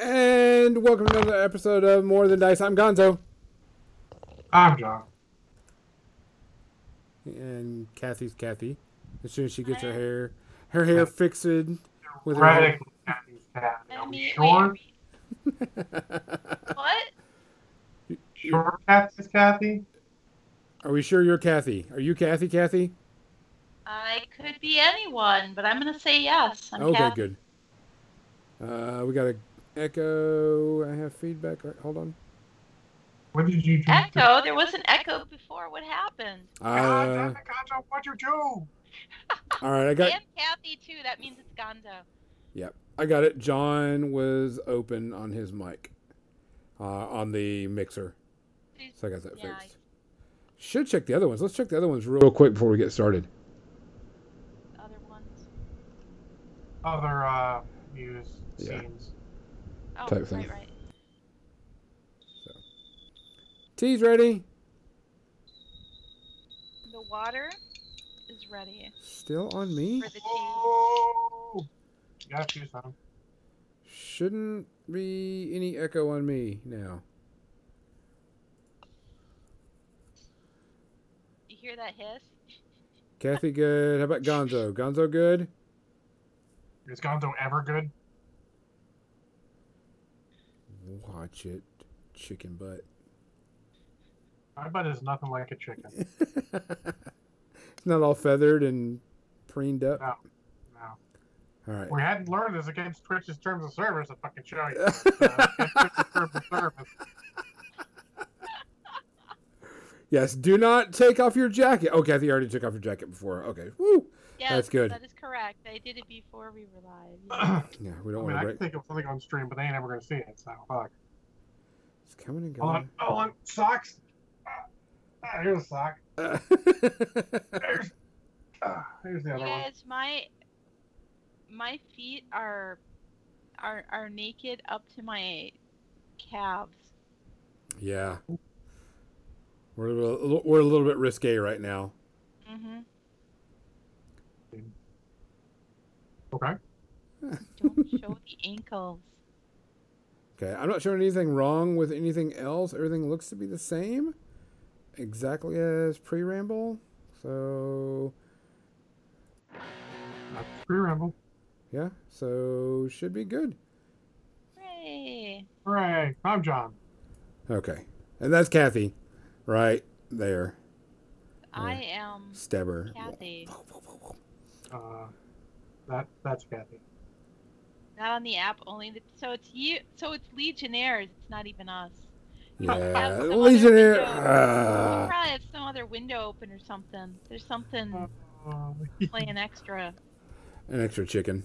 And welcome to another episode of More Than Dice. I'm Gonzo. I'm John. And Kathy's Kathy. As soon as she gets her hair her hair fixed with her Radically Kathy's cat. I Are we sure? wait, what? Sure Kathy's Kathy? Are we sure you're Kathy? Are you Kathy, Kathy? I could be anyone, but I'm gonna say yes. I'm Okay, Kathy. good. Uh, we got a echo. I have feedback. Right, hold on. What did you do? Echo. There was an echo before. What happened? God damn Uh, it, Gonzo, what'd you do? all right, I got and Kathy too. That means it's Gonzo. Yep, I got it. John was open on his mic, uh, on the mixer, so I got that Yeah, fixed. Should check the other ones. Let's check the other ones real quick before we get started. Other ones. Other uh news Yeah. scenes. Oh, Type thing. right, right. Tea's ready. The water is ready Still on me. for the tea. Oh! Got you, son. Shouldn't be any echo on me now. You hear that hiss? Kathy, good. How about Gonzo? Gonzo, good. Is Gonzo ever good? Watch it, chicken butt. I bet it's nothing like a chicken. it's not all feathered and preened up. No. No. All right. We hadn't learned this against Twitch's terms of service. I fucking show you. Uh, against Twitch's terms of service. Yes, do not take off your jacket. Oh, Kathy already took off your jacket before. Okay. Woo. Yes, That's good. That is correct. I did it before we were live. I Yeah, we don't mean, want I to can break. think of something on stream, but they ain't ever gonna see it. So fuck. It's coming and Hold on. Hold on. Socks. Ah, here's a sock. going. There's. ah, here's the You other one. guys, my my feet are are are naked up to my calves. yeah. We're a little, we're a little bit risque right now. Mm-hmm. Okay. Don't show the ankles. Okay, I'm not showing anything wrong with anything else. Everything looks to be the same, exactly as pre-ramble. So That's pre ramble. yeah, so should be good. Hooray! Hooray. I'm John. Okay, and that's Kathy, right there. I am Stabber. Kathy. Uh, that that's Kathy. Not on the app. Only the, so it's you. So it's Legionnaires. It's not even us. Yeah, Have Legionnaire. window. You Ah. probably have some other window open or something. There's something Uh, playing extra. an extra chicken.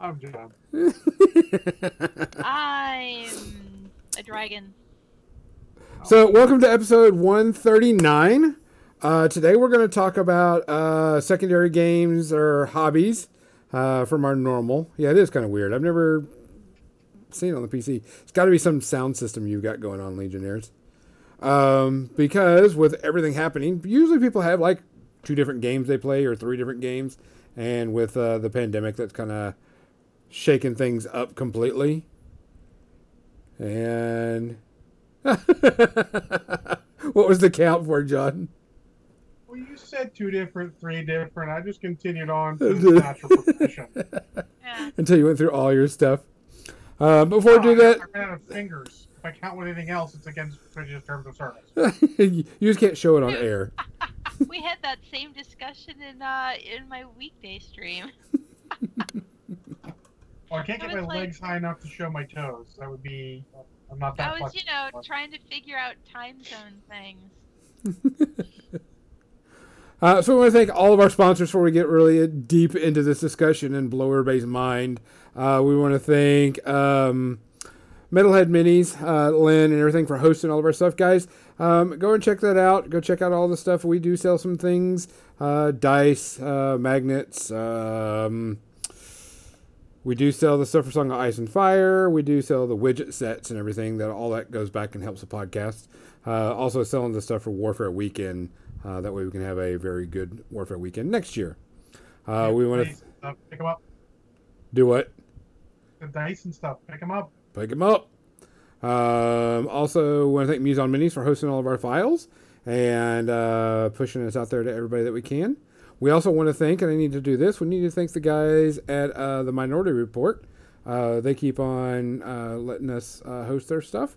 I'm John. I'm a dragon. So, welcome to episode 139. Uh, today, we're going to talk about uh, secondary games or hobbies uh, from our normal. Yeah, it is kind of weird. I've never seen it on the PC. It's got to be some sound system you've got going on, Legionnaires. Um, because with everything happening, usually people have like two different games they play or three different games. And with uh, the pandemic, that's kind of shaking things up completely. And what was the count for, John? Well, you said two different, three different. I just continued on to the natural progression. Yeah. Until you went through all your stuff. Uh, before we do Oh, I that, ran out of fingers. If I count with anything else, it's against Twitch's terms of service. you just can't show it on air. We had that same discussion in uh in my weekday stream. Well, I can't get my like- legs high enough to show my toes. That would be. I'm not that I was, you flexible. know, trying to figure out time zone things. Uh, so we want to thank all of our sponsors before we get really deep into this discussion and blow everybody's mind. Uh, we want to thank um, Metalhead Minis, uh, Lynn, and everything for hosting all of our stuff, guys. Um, go and check that out. Go check out all the stuff. We do sell some things, uh, dice, uh, magnets. Um, we do sell the stuff for Song of Ice and Fire. We do sell the widget sets and everything. That all that goes back and helps the podcast. Uh, also selling the stuff for Warfare Weekend. Uh, that way we can have a very good Warfare Weekend next year. Uh, we want to uh, pick them up. do what? the dice and stuff. Pick them up. Pick them up. Um, also, want to thank Muse on Minis for hosting all of our files and uh, pushing us out there to everybody that we can. We also want to thank, and I need to do this, we need to thank the guys at uh, the Minority Report. Uh, they keep on uh, letting us uh, host their stuff,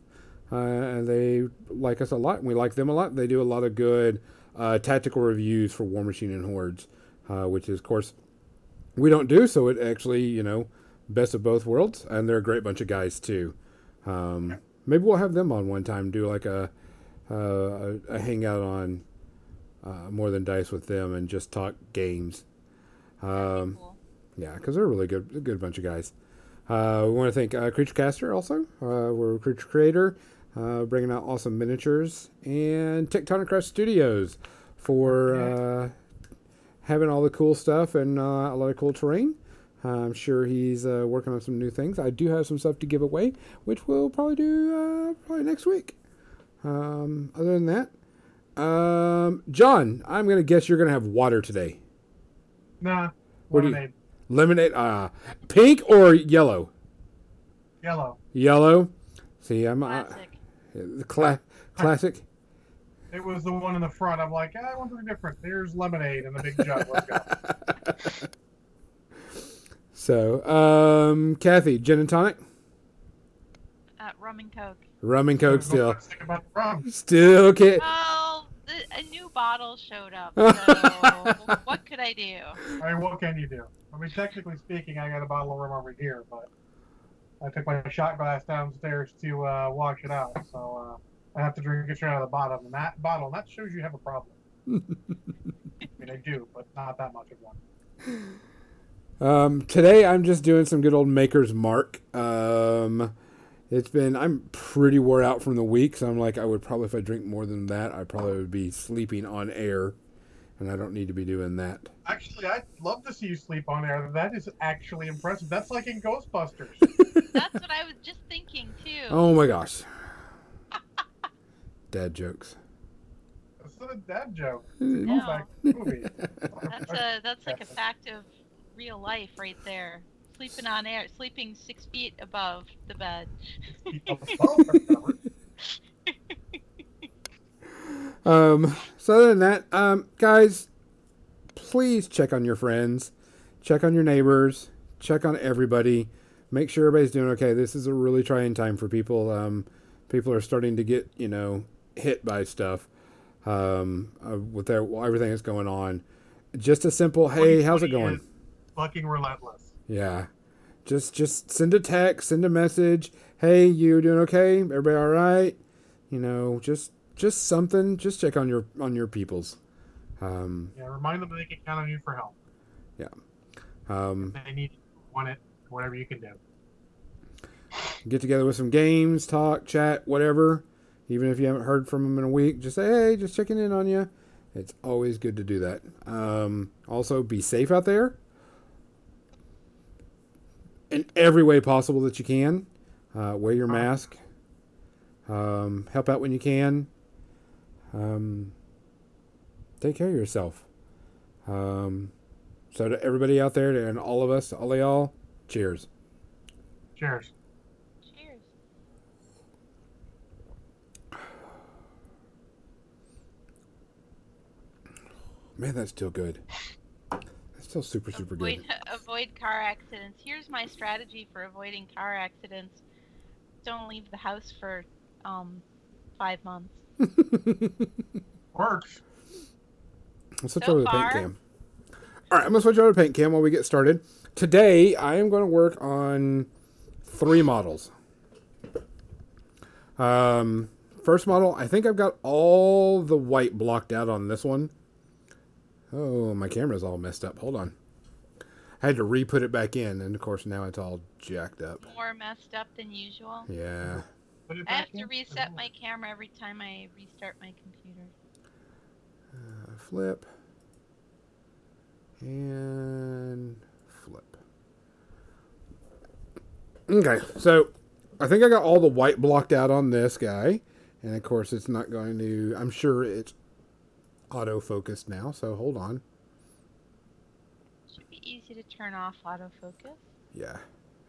uh, and they like us a lot, and we like them a lot. They do a lot of good uh, tactical reviews for Warmachine and Hordes, which is, of course, we don't do, so it actually, you know, best of both worlds, and they're a great bunch of guys, too. Um, maybe we'll have them on one time, do like a, a, a hangout on uh, More Than Dice with them and just talk games. Um, cool. yeah, because they're a really good, a good bunch of guys. Uh, we want to thank uh, Creature Caster also. Uh, we're a creature creator, uh, bringing out awesome miniatures, and Tectonic Craft Studios for uh, having all the cool stuff and uh, a lot of cool terrain. I'm sure he's uh, working on some new things. I do have some stuff to give away, which we'll probably do uh, probably next week. Um, other than that, um, John, I'm gonna guess you're gonna have water today. Nah. What do you- lemonade. Lemonade, uh, pink or yellow? Yellow. Yellow. See, I'm uh, Classic. the cla- classic. It was the one in the front. I'm like, "Ah, I want something different. There's lemonade in the big jug. Let's go. So, um, Kathy, gin and tonic, Uh, rum and coke. rum and coke still, about rum. still okay. Well, the, a new bottle showed up, so what could I do? I mean, what can you do? I mean, technically speaking, I got a bottle of rum over here, but I took my shot glass downstairs to uh, wash it out, so uh, I have to drink it straight out of the bottom. And that bottle, and that shows you have a problem. I mean, I do, but not that much of one. Um, today I'm just doing some good old Maker's Mark. Um, it's been I'm pretty wore out from the week, so I'm like I would probably if I drink more than that, I probably would be sleeping on air, and I don't need to be doing that. Actually, I'd love to see you sleep on air. That is actually impressive. That's like in Ghostbusters. That's what I was just thinking too. Oh my gosh, dad jokes. That's not a dad joke. No. That's a that's like a fact of real life right there. Sleeping on air, sleeping six feet above the bed. Um, so other than that, um, guys, please check on your friends, check on your neighbors, check on everybody. Make sure everybody's doing okay. This is a really trying time for people. Um, people are starting to get you know hit by stuff um, uh, with their everything that's going on. Just a simple, hey, how's it going? Fucking relentless. Yeah. Just just send a text, send a message. Hey, you doing okay? Everybody all right? You know, just just something. Just check on your on your peoples. Um, Yeah, remind them that they can count on you for help. Yeah. Um, They need want it, whatever you can do. get together with some games, talk, chat, whatever. Even if you haven't heard from them in a week, just say, hey, just checking in on you. It's always good to do that. Um, also, be safe out there in every way possible that you can. Uh, wear your mask. Um, help out when you can. Um, take care of yourself. Um, so, to everybody out there and all of us, all of y'all, cheers. Cheers. Cheers. Man, that's still good. That's still super, super good. Avoid, avoid car accidents. Here's my strategy for avoiding car accidents. Don't leave the house for um five months. Works. Let's switch So over to the far- paint cam. All right, I'm gonna switch over to paint cam while we get started. Today, I am going to work on three models. Um, first model, I think I've got all the white blocked out on this one. Oh, my camera's all messed up. Hold on. I had to re-put it back in, and of course now it's all jacked up. More messed up than usual. Yeah. I have back to in. reset my camera every time I restart my computer. Uh, flip. And flip. Okay, so I think I got all the white blocked out on this guy. And of course, it's not going to, I'm sure it's auto focused now, so hold on. Should be easy to turn off autofocus. Yeah.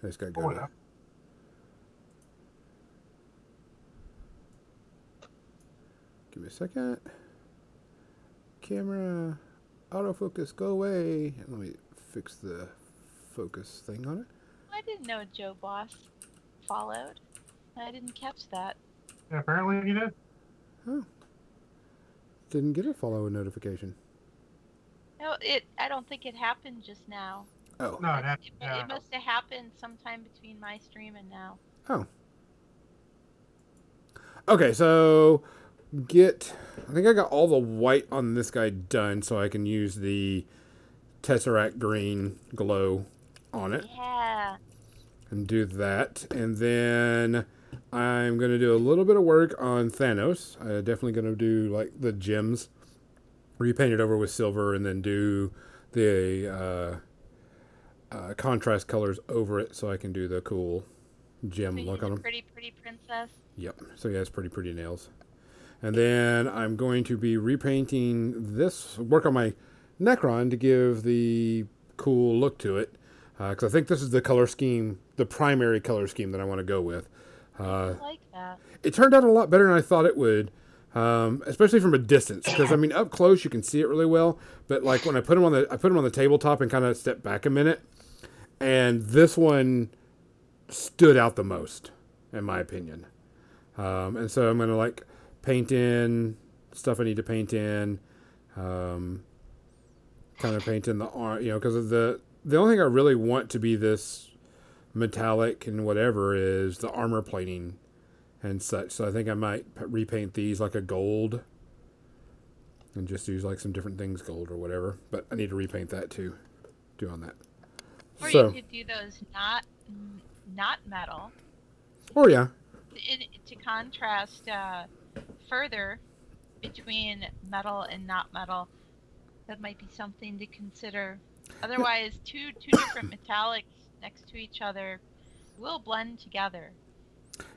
I just gotta go Oh, yeah. Give me a second. Camera, autofocus, go away. And let me fix the focus thing on it. I didn't know Joe Boss followed. I didn't catch that. Yeah, apparently you did. Didn't get a follow notification. No, it. I don't think it happened just now. Oh, No, that, It, yeah. it must have happened sometime between my stream and now. Oh. Okay. So get. I think I got all the white on this guy done, so I can use the Tesseract green glow on it. Yeah. and do that. And then I'm going to do a little bit of work on Thanos. I'm definitely going to do like the gems, repaint it over with silver, and then do the uh, uh, contrast colors over it so I can do the cool gem So look on them. pretty, pretty princess. Yep. So yeah, it's pretty pretty nails. And then I'm going to be repainting this, work on my Necron to give the cool look to it. Because I think this is the color scheme, the primary color scheme that I want to go with. Uh, I like that. it turned out a lot better than I thought it would, um, especially from a distance. Because I mean, up close you can see it really well, but like when I put them on the, I put them on the tabletop and kind of step back a minute, and this one stood out the most, in my opinion. Um, and so I'm gonna like paint in stuff I need to paint in, um, kind of paint in the arm, you know, because the the only thing I really want to be this metallic and whatever is the armor plating and such. So I think I might p- repaint these like a gold and just use like some different things gold or whatever. But I need to repaint that too. Do on that. Or so, you could do those not not metal oh yeah, in, to contrast uh, further between metal and not metal. That might be something to consider. Otherwise, two two different metallics next to each other will blend together.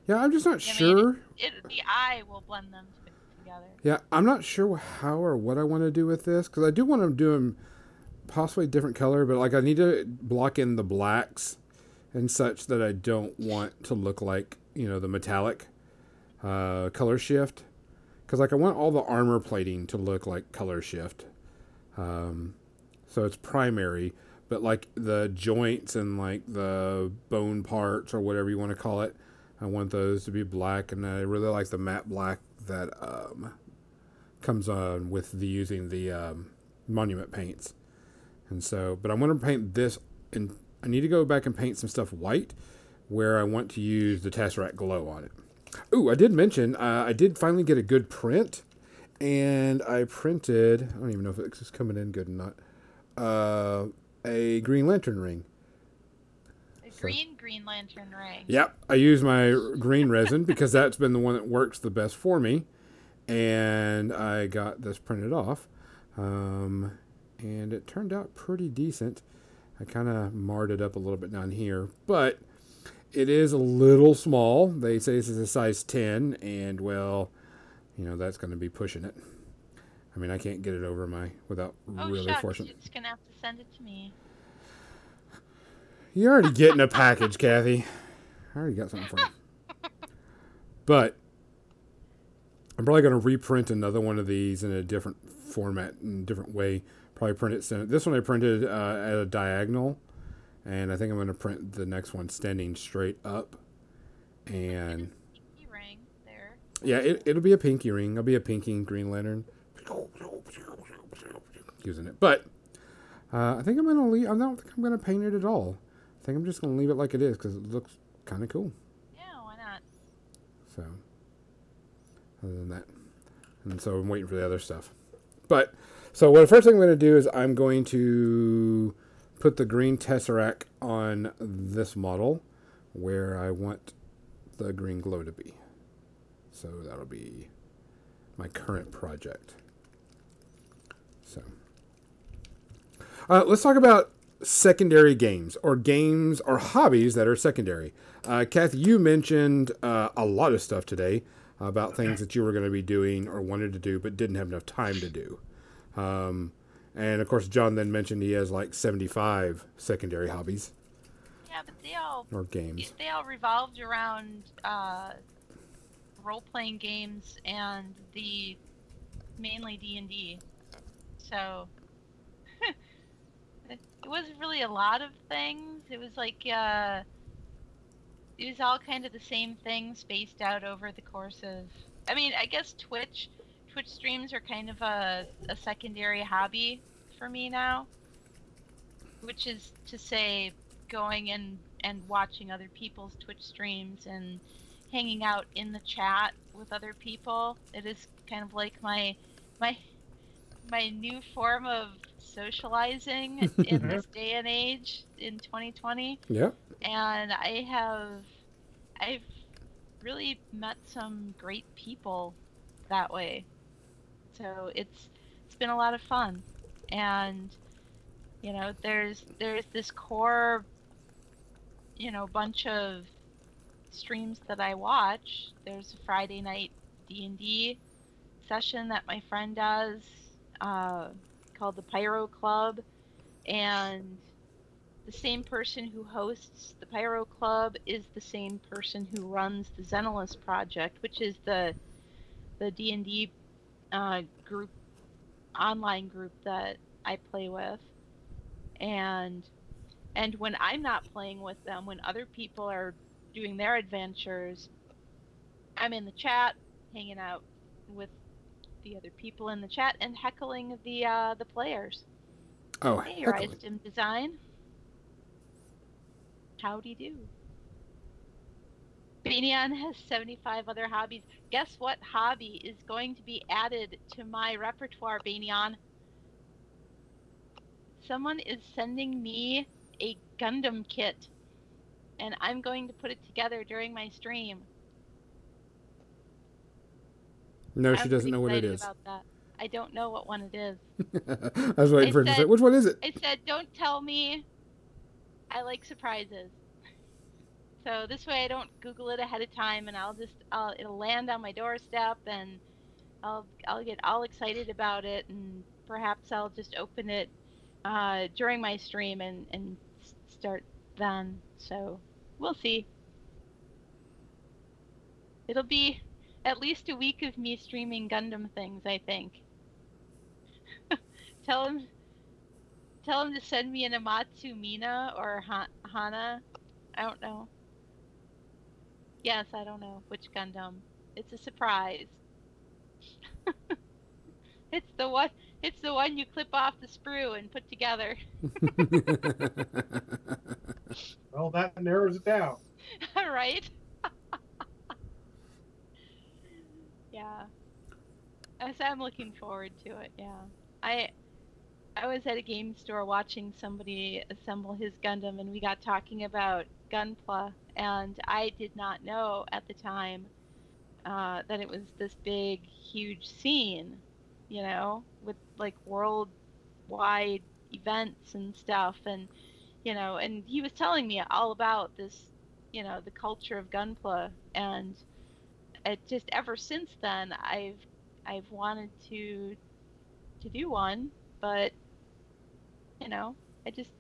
yeah. I'm just not I mean, sure. It, the eye will blend them together. Yeah, I'm not sure how or what I want to do with this because I do want to do them possibly different color, but like I need to block in the blacks and such that I don't want to look like you know the metallic uh, color shift because like I want all the armor plating to look like color shift. Um, so it's primary, but like the joints and like the bone parts or whatever you want to call it, I want those to be black, and I really like the matte black that um, comes on with the using the um, monument paints. And so, but I'm going to paint this, and I need to go back and paint some stuff white, where I want to use the Tesseract glow on it. Ooh, I did mention uh, I did finally get a good print, and I printed. I don't even know if it's coming in good or not. Uh, a Green Lantern ring. A So- green Green Lantern ring. Yep, I use my green resin because that's been the one that works the best for me, and I got this printed off, um, and it turned out pretty decent. I kind of marred it up a little bit down here, but it is a little small. They say this is a size ten, and well, you know that's going to be pushing it. I mean, I can't get it over my without Oh really shucks, forcing. you're just gonna have to send it to me. You're already getting a package, Kathy. I already got something for you. But I'm probably going to reprint another one of these in a different format, in a different way. Probably print it. Send it. This one I printed uh, at a diagonal, and I think I'm going to print the next one standing straight up. And Pinky ring there. yeah, it, it'll be a pinky ring. I'll be a pinky Green Lantern using it. But uh, I think I'm gonna leave. I don't think I'm gonna paint it at all. I think I'm just gonna leave it like it is because it looks kind of cool. Yeah, why not? So other than that, and so I'm waiting for the other stuff. But so what the first thing I'm gonna do is I'm going to put the green tesseract on this model where I want the green glow to be. So that'll be my current project. So uh, let's talk about secondary games or games or hobbies that are secondary. Uh, Kathy, you mentioned uh, a lot of stuff today about things that you were going to be doing or wanted to do but didn't have enough time to do. Um, and of course, John then mentioned he has like 75 secondary hobbies. Yeah, but they all or games. they all revolved around uh, role playing games and the mainly D and D. So it wasn't really a lot of things. It was like uh, it was all kind of the same thing spaced out over the course of. I mean, I guess Twitch Twitch streams are kind of a, a secondary hobby for me now, which is to say, going and and watching other people's Twitch streams and hanging out in the chat with other people. It is kind of like my my my new form of socializing mm-hmm. in this day and age in 2020 Yep. and I have I've really met some great people that way. So it's it's been a lot of fun. And you know, there's there's this core you know, bunch of streams that I watch. There's a Friday night D&D session that my friend does uh, called the Pyro Club. And the same person who hosts the Pyro Club is the same person who runs the Xenolus Project, which is the the D and D uh, group online group that I play with, and and when I'm not playing with them, when other people are doing their adventures, I'm in the chat, hanging out with the other people in the chat and heckling the uh, the players. Oh, Hey, heckling. Rise Dim Design. Howdy do. Banion has 75 other hobbies. Guess what hobby is going to be added to my repertoire, Banion? Someone is sending me a Gundam kit, and I'm going to put it together during my stream. No, she doesn't know what it that. I don't know what one it is. I was waiting I for her to say, which one is it? I said, don't tell me. I like surprises. So this way I don't Google it ahead of time and I'll just, I'll, it'll land on my doorstep and I'll, I'll get all excited about it and perhaps I'll just open it uh, during my stream and, and start then. So we'll see. It'll be at least a week of me streaming Gundam things, I think. tell him tell him to send me an Amatsu Mina or ha- Hana. I don't know. Yes, I don't know which Gundam. It's a surprise. it's the one. It's the one you clip off the sprue and put together. Well, that narrows it down. right? Yeah. I'm looking forward to it. Yeah. I I was at a game store watching somebody assemble his Gundam, and we got talking about Gunpla, and I did not know at the time uh, that it was this big, huge scene, you know, with like worldwide events and stuff, and you know, and he was telling me all about this, you know, the culture of Gunpla, and it just ever since then, I've I've wanted to to do one, but you know, I just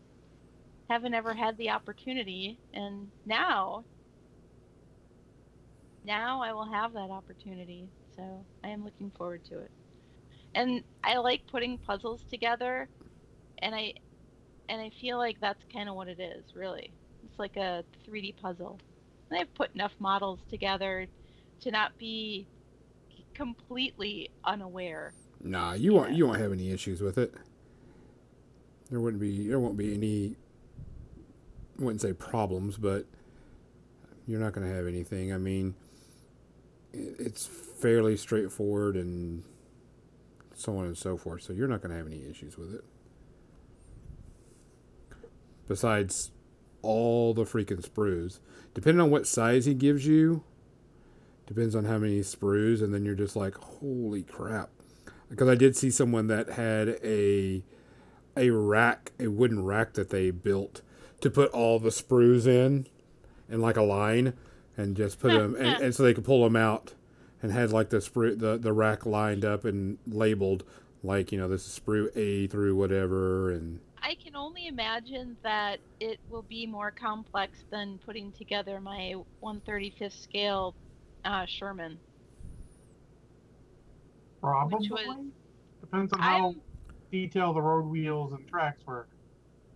haven't ever had the opportunity, and now now I will have that opportunity. So I am looking forward to it. And I like putting puzzles together, and I and I feel like that's kind of what it is, really. It's like a 3D puzzle. And I've put enough models together to not be completely unaware. nah, you won't. You won't have any issues with it. There wouldn't be. There won't be any. I wouldn't say problems, but you're not going to have anything. I mean, it's fairly straightforward and so on and so forth. So you're not going to have any issues with it. Besides all the freaking sprues, depending on what size he gives you, depends on how many sprues, and then you're just like, holy crap. Because I did see someone that had a a rack, a wooden rack that they built to put all the sprues in, in like a line, and just put them, and, and so they could pull them out, and had like the sprue, the the rack lined up and labeled, like you know this is sprue A through whatever, and I can only imagine that it will be more complex than putting together my 135th scale uh, Sherman. Probably. was- Depends on how I'm detailed the road wheels and tracks were.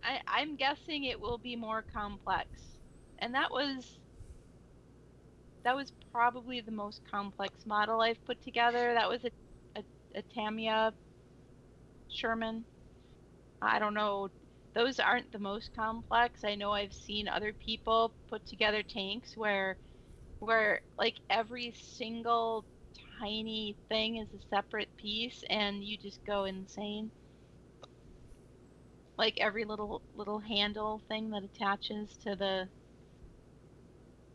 I, I'm guessing it will be more complex, and that was that was probably the most complex model I've put together. That was a a, a Tamiya Sherman. I don't know. Those aren't the most complex. I know I've seen other people put together tanks where where like every single tiny thing is a separate piece and you just go insane like every little little handle thing that attaches to the.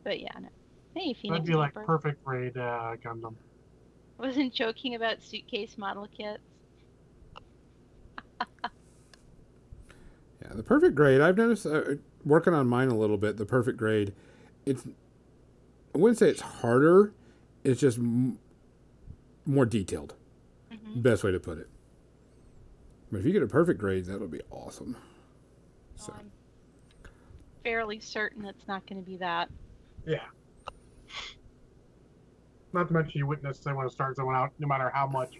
But yeah, no. Hey, Phoenix. That'd be like Camper. perfect grade uh, Gundam. Wasn't joking about suitcase model kits. Yeah, the perfect grade. I've noticed uh, working on mine a little bit. The perfect grade, it's I wouldn't say it's harder. It's just m- more detailed. hmm Best way to put it. But if you get a perfect grade, that'll be awesome. So I'm fairly certain it's not going to be that. Yeah. Not to mention you wouldn't necessarily want to start someone out, no matter how much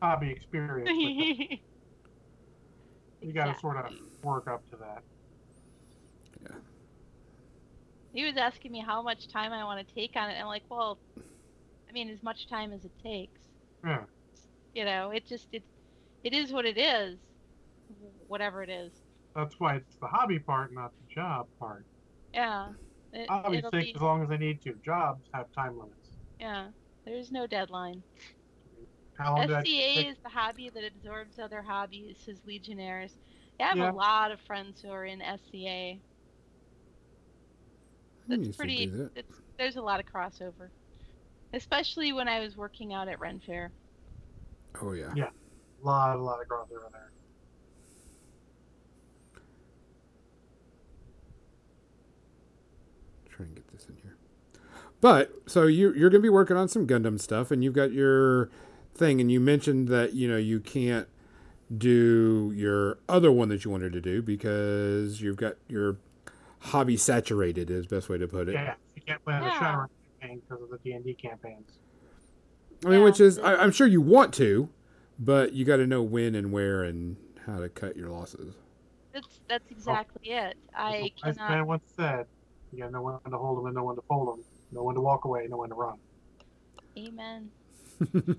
hobby experience. you got to sort of work up to that. He was asking me how much time I want to take on it. And I'm like, well, I mean, as much time as it takes. Yeah. You know, it just it, it is what it is. Whatever it is. That's why it's the hobby part, not the job part. Yeah. It, Hobbies it'll take be, as long as they need to. Jobs have time limits. yeah. There's no deadline. SCA is the hobby that absorbs other hobbies, says Legionnaires. Yeah, I have Yeah. a lot of friends who are in SCA. I That's pretty. that. It's, there's a lot of crossover, especially when I was working out at Ren Fair. Oh yeah. Yeah. A lot, a lot of crossover there. Try and get this in here. But so you you're gonna be working on some Gundam stuff, and you've got your thing, and you mentioned that you know you can't do your other one that you wanted to do because you've got your hobby saturated is best way to put it. Yeah, you can't play on the Yeah. Shadowrun campaign because of the D and D campaigns. I mean, Yeah. which is I, I'm sure you want to, but you got to know when and where and how to cut your losses. That's that's exactly oh. it. I As cannot. man once said, you gotta know when to hold them and no one to fold them, no one to walk away, no one to run. Amen.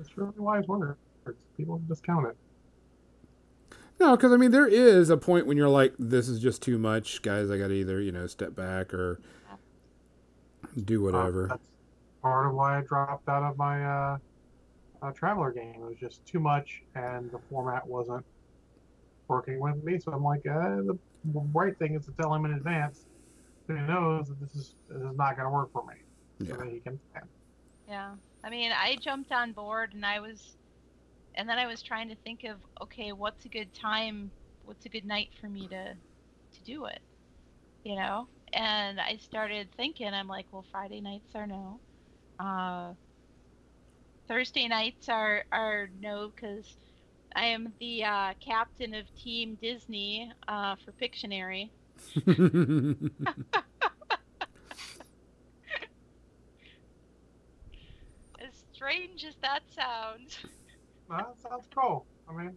It's really wise words. People discount it. No, because I mean, there is a point when you're like, "This is just too much, guys. I got to either you know step back or do Uh, whatever." that's part of why I dropped out of my uh, uh, Traveler game. It was just too much, and the format wasn't working with me. So I'm like, uh, the right thing is to tell him in advance, so he knows that this is this is not going to work for me, so that he can plan. Yeah. I mean, I jumped on board and I was, and then I was trying to think of, okay, what's a good time? What's a good night for me to, to do it? You know? And I started thinking, I'm like, well, Friday nights are no. Uh, Thursday nights are, are no, because I am the uh, captain of Team Disney uh, for Pictionary. As strange as that sounds. That sounds cool. I mean,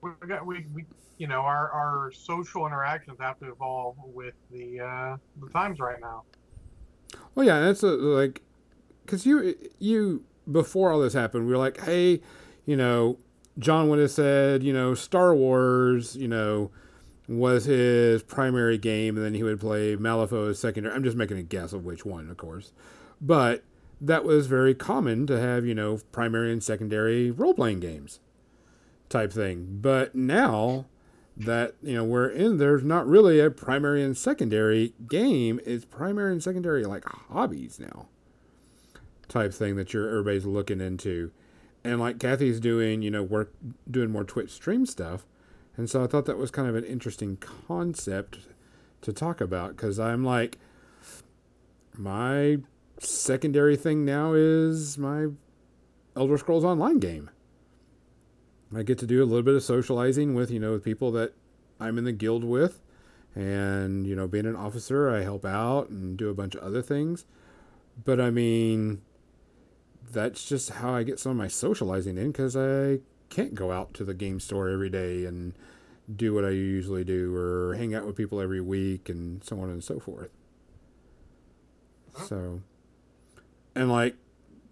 we we got we, we you know our our social interactions have to evolve with the uh, the times right now. well, yeah, that's a, like, because you you before all this happened, we were like, "Hey, you know, John would have said, you know, Star Wars, you know." Was his primary game, and then he would play Malifaux as secondary. I'm just making a guess of which one, of course, but that was very common to have, you know, primary and secondary role playing games type thing. But now that, you know, we're in, there's not really a primary and secondary game. It's primary and secondary like hobbies now type thing that you're everybody's looking into. And like Kathy's doing, you know, work doing more Twitch stream stuff. And so I thought that was kind of an interesting concept to talk about because I'm like, my secondary thing now is my Elder Scrolls Online game. I get to do a little bit of socializing with you know with people that I'm in the guild with, and you know being an officer, I help out and do a bunch of other things. But I mean, that's just how I get some of my socializing in because I can't go out to the game store every day and do what I usually do or hang out with people every week and so on and so forth. So, and like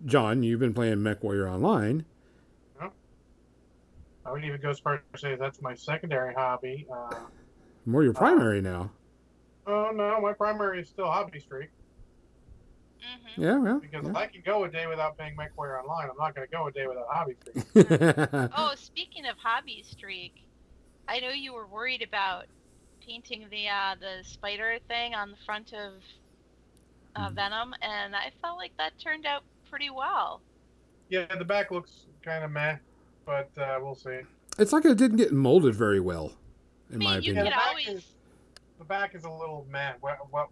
John, you've been playing MechWarrior Online. I would even go as far as to say that's my secondary hobby. Uh, More your primary now. oh no, my primary is still Hobby Streak hmm Yeah, well. because if I can go a day without playing MechWarrior Online, I'm not going to go a day without Hobby Streak. Oh, speaking of hobby streak, I know you were worried about painting the uh, the spider thing on the front of uh, Mhm. Venom, and I felt like that turned out pretty well. Yeah, the back looks kind of meh, but uh, we'll see. it's like it didn't get molded very well, in I my mean, you opinion. could the back always. is- The back is a little meh, wet, wet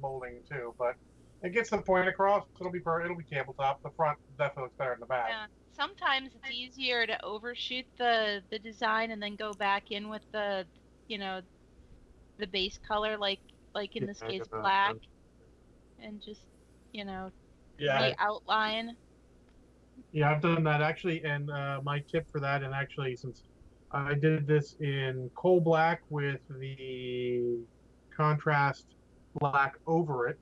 molding too, but it gets the point across. It'll be per- it'll be tabletop. The front definitely looks better than the back. Yeah. Sometimes it's easier to overshoot the the design and then go back in with the, you know, the base color, like like in Yeah, this I case black. that. And just you know Yeah, re-outline. Yeah, I've done that actually, and uh, my tip for that, and actually, since I did this in coal black with the contrast black over it.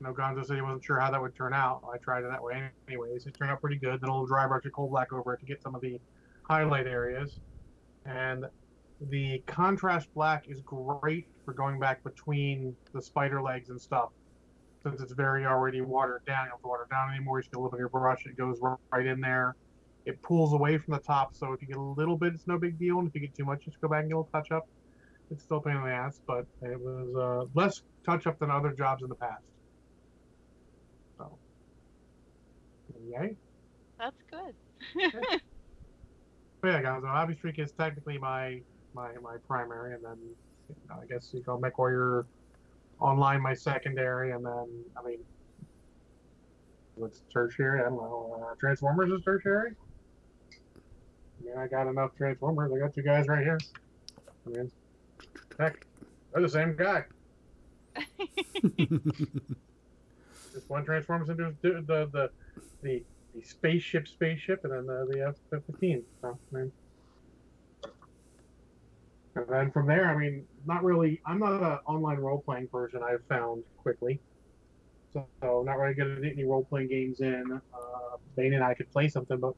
You know, Gonzo said he wasn't sure how that would turn out. I tried it that way, anyways. It turned out pretty good. Then a little dry brush of coal black over it to get some of the highlight areas, and the contrast black is great for going back between the spider legs and stuff since it's very already watered down. You don't have to water down anymore. You just get a little bit of your brush. It goes right in there. It pulls away from the top, so if you get a little bit, it's no big deal. And if you get too much, you just go back and get a little touch up. It's still a pain in the ass, but it was uh, less touch up than other jobs in the past. So, yay. That's good. But yeah, guys, Hobby Streak is technically my my my primary, and then you know, I guess you call MechWarrior Online my secondary, and then I mean, what's tertiary? I don't know. Uh, Transformers is tertiary. I mean, I got enough Transformers. I got you guys right here. I mean, heck, they're the same guy. Just one transforms into the the the, the, spaceship, spaceship, and then the, the F-15. So, I mean, and then from there, I mean, not really. I'm not an online role playing person. I've found quickly, so, so not really good at any role playing games. In uh, Bane and I could play something, but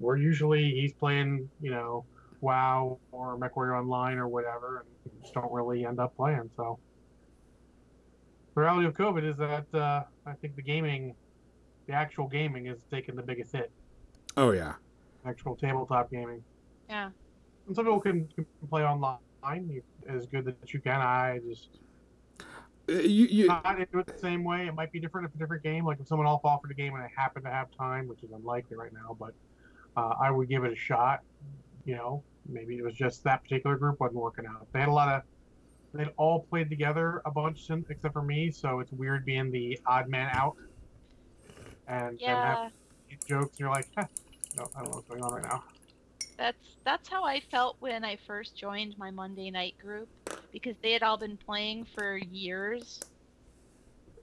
we're usually he's playing, you know, WoW or MechWarrior Online or whatever, and we just don't really end up playing. So the reality of COVID is that uh, I think the gaming, the actual gaming, is taking the biggest hit. oh yeah. Actual tabletop gaming. yeah. And some people can, can play online you- as good that you can. I just Uh, You, you, not into it the same way. It might be different if it's a different game. Like if someone else offered a game and I happen to have time, which is unlikely right now, but uh, I would give it a shot. You know, maybe it was just that particular group wasn't working out. They had a lot of, they'd all played together a bunch sin- except for me, so it's weird being the odd man out. And then have Yeah. jokes, and you're like, huh, no, I don't know what's going on right now. That's that's how I felt when I first joined my Monday night group because they had all been playing for years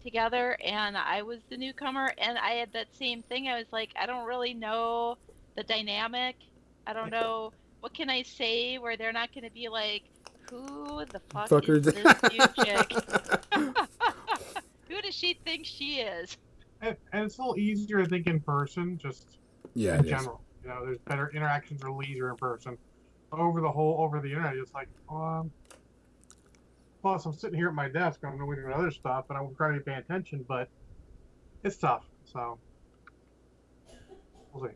together and I was the newcomer and I had that same thing. I was like, I don't really know the dynamic. I don't know what can I say where they're not going to be like, who the fuck fuckers. is this new chick? Who does she think she is? And, and it's a little easier, I think, in person, just yeah, in it is. General. You know, there's better interactions or a little in person. Over the whole, over the internet, it's like, um, plus I'm sitting here at my desk, I'm doing other stuff, and I'm trying to be paying attention, but it's tough. So we'll see.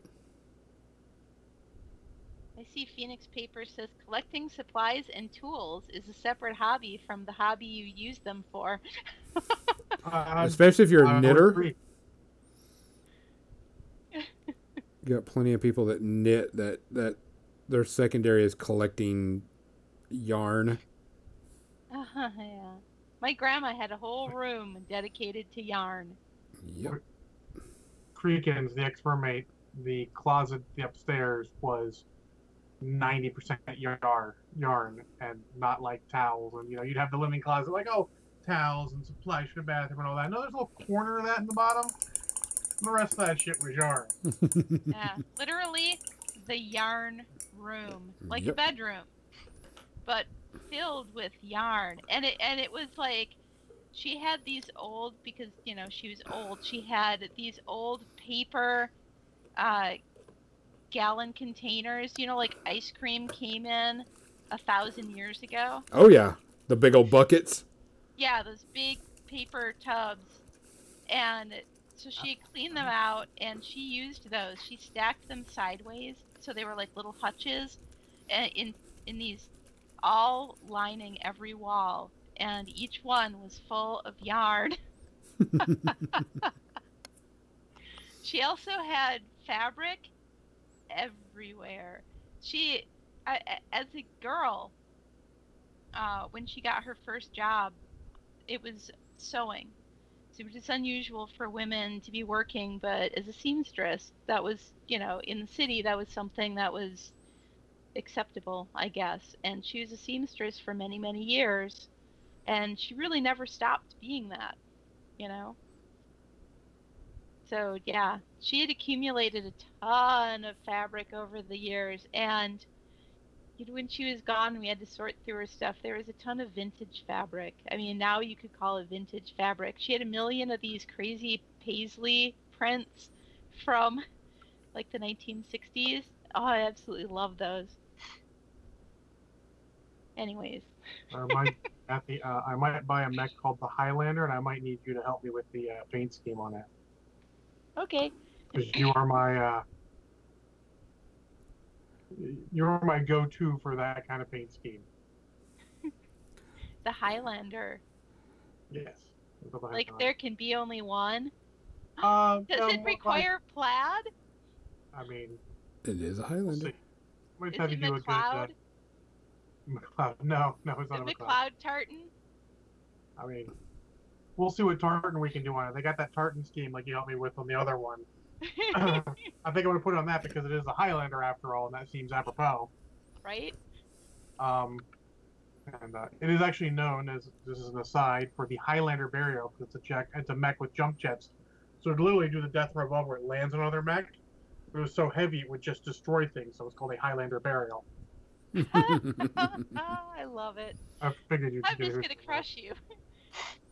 I see Phoenix Paper says collecting supplies and tools is a separate hobby from the hobby you use them for. Uh, Especially if you're a would knitter. agree. You got plenty of people that knit that that their secondary is collecting yarn. Uh-huh, yeah. My grandma had a whole room dedicated to yarn. Yep. Creekins, the ex-mermaid, the closet the upstairs was 90% yarn, yarn and not like towels. And, you know, you'd have the living closet like, oh, towels and supplies for the bathroom and all that. No, there's a little corner of that in the bottom. The rest of that shit was yarn. Yeah, literally the yarn room, like a bedroom, but filled with yarn. And it and it was like she had these old because you know she was old. She had these old paper uh, gallon containers. You know, like ice cream came in a thousand years ago. oh yeah, the big old buckets. Yeah, those big paper tubs. And so she cleaned them out and she used those. She stacked them sideways so they were like little hutches uh, in in these all lining every wall and each one was full of yarn. she also had fabric everywhere. She as a girl uh, when she got her first job it was sewing. So it was just unusual for women to be working, but as a seamstress, that was, you know, in the city, that was something that was acceptable, I guess. And she was a seamstress for many, many years, and she really never stopped being that, you know? So, yeah, she had accumulated a ton of fabric over the years, and when she was gone, we had to sort through her stuff. There was a ton of vintage fabric. I mean, now you could call it vintage fabric. She had a million of these crazy paisley prints from like the 1960s. Oh, I absolutely love those. Anyways, I might, at the, uh, I might buy a mech called the Highlander, and I might need you to help me with the uh, paint scheme on it. okay. Because you are my, uh, you're my go-to for that kind of paint scheme. The Highlander. Yes. That's what I Like, there can be only one. Uh, Does no, it well, require plaid? I mean, It is a we'll Highlander. Is it to do a good. Uh, McLeod? McLeod. No, no, it's not it a McLeod. McLeod tartan? I mean, we'll see what tartan we can do on it. They got that tartan scheme like you helped me with on the other one. I think I'm gonna put it on that because it is a Highlander after all, and that seems apropos. right? Um, and uh, it is actually known as this is an aside for the Highlander burial because it's a check. It's a mech with jump jets, so it literally do the death row above where it lands on another mech. It was so heavy it would just destroy things, so it's called a Highlander burial. I love it. I figured you'd I'm just gonna crush you.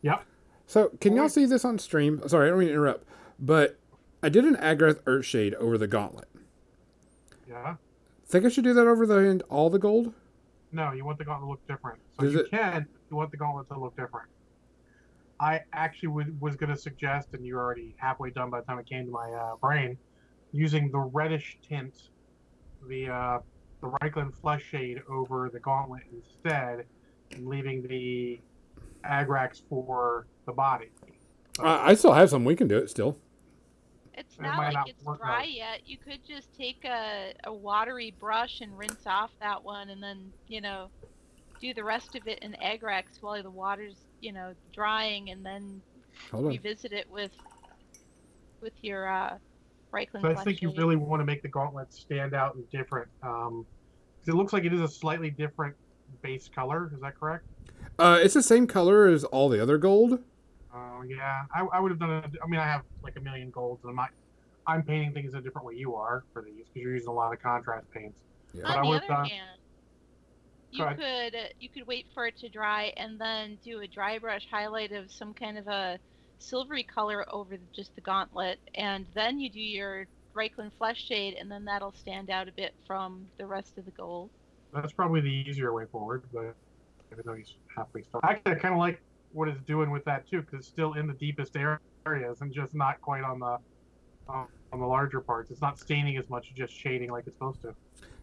Yep. So, can y'all see this on stream? Sorry, I don't mean to interrupt, but I did an Agrax Earthshade over the gauntlet. Yeah. Think I should do that over the end. all the gold? No, you want the gauntlet to look different. So Does you it- can. You want the gauntlet to look different. I actually would, was going to suggest, and you're already halfway done by the time it came to my uh, brain, using the reddish tint, the uh, the Reikland flesh shade over the gauntlet instead, and leaving the Agrax for the body. I, I still have some. We can do it still. It's not might like not it's dry out. yet. You could just take a, a watery brush and rinse off that one and then, you know, do the rest of it in Agrax while the water's, you know, drying and then Hold on. revisit it with with your uh Reikland So I think you really want to make the gauntlet stand out and different. Um, 'cause it looks like it is a slightly different base color. Is that correct? Uh, it's the same color as all the other gold. Oh yeah, I, I would have done it. I mean, I have like a million golds, and I'm not. I'm painting things a different way you are for these because you're using a lot of contrast paints. Yeah. But I On the would've other done- hand, you ahead. could uh, you could wait for it to dry and then do a dry brush highlight of some kind of a silvery color over just the gauntlet, and then you do your Reikland flesh shade, and then that'll stand out a bit from the rest of the gold. That's probably the easier way forward, but even though he's halfway started, actually, I kind of like what it's doing with that too because it's still in the deepest areas and just not quite on the on the larger parts. It's not staining as much, just shading like it's supposed to.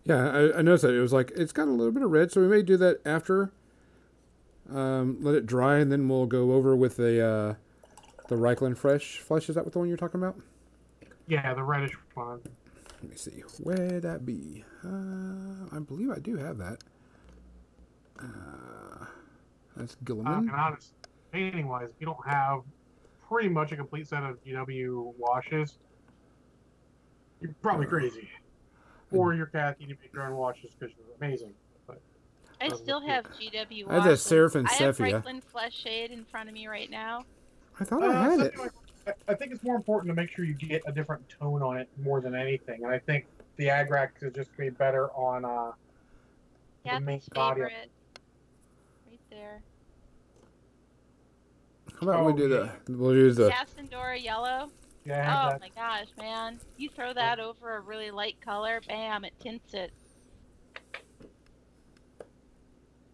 Yeah, I, I noticed that it was like it's got a little bit of red, so we may do that after. Um, let it dry, and then we'll go over with the uh, the Reikland fresh flesh. Is that what the one you're talking about? Yeah, the reddish one. Let me see. Where that be? Uh, I believe I do have that. Uh, that's Uh, Guilliman. and honest, painting wise, if you don't have pretty much a complete set of GW washes, you're probably crazy. Or you're Kathy and you make your own washes because you're amazing. I still have good. GW I have that and Seraphim I have Sepia. Franklin Flesh Shade in front of me right now. I thought Uh, I had it. like- I I think it's more important to make sure you get a different tone on it more than anything. And I think the Agrax is just going to be better on uh, the main Cat's body. favorite. Right there. How about we Oh, do the we'll use the Yeah, Casandora yellow. I have Oh that. my gosh, man. You throw that over a really light color, bam, it tints it.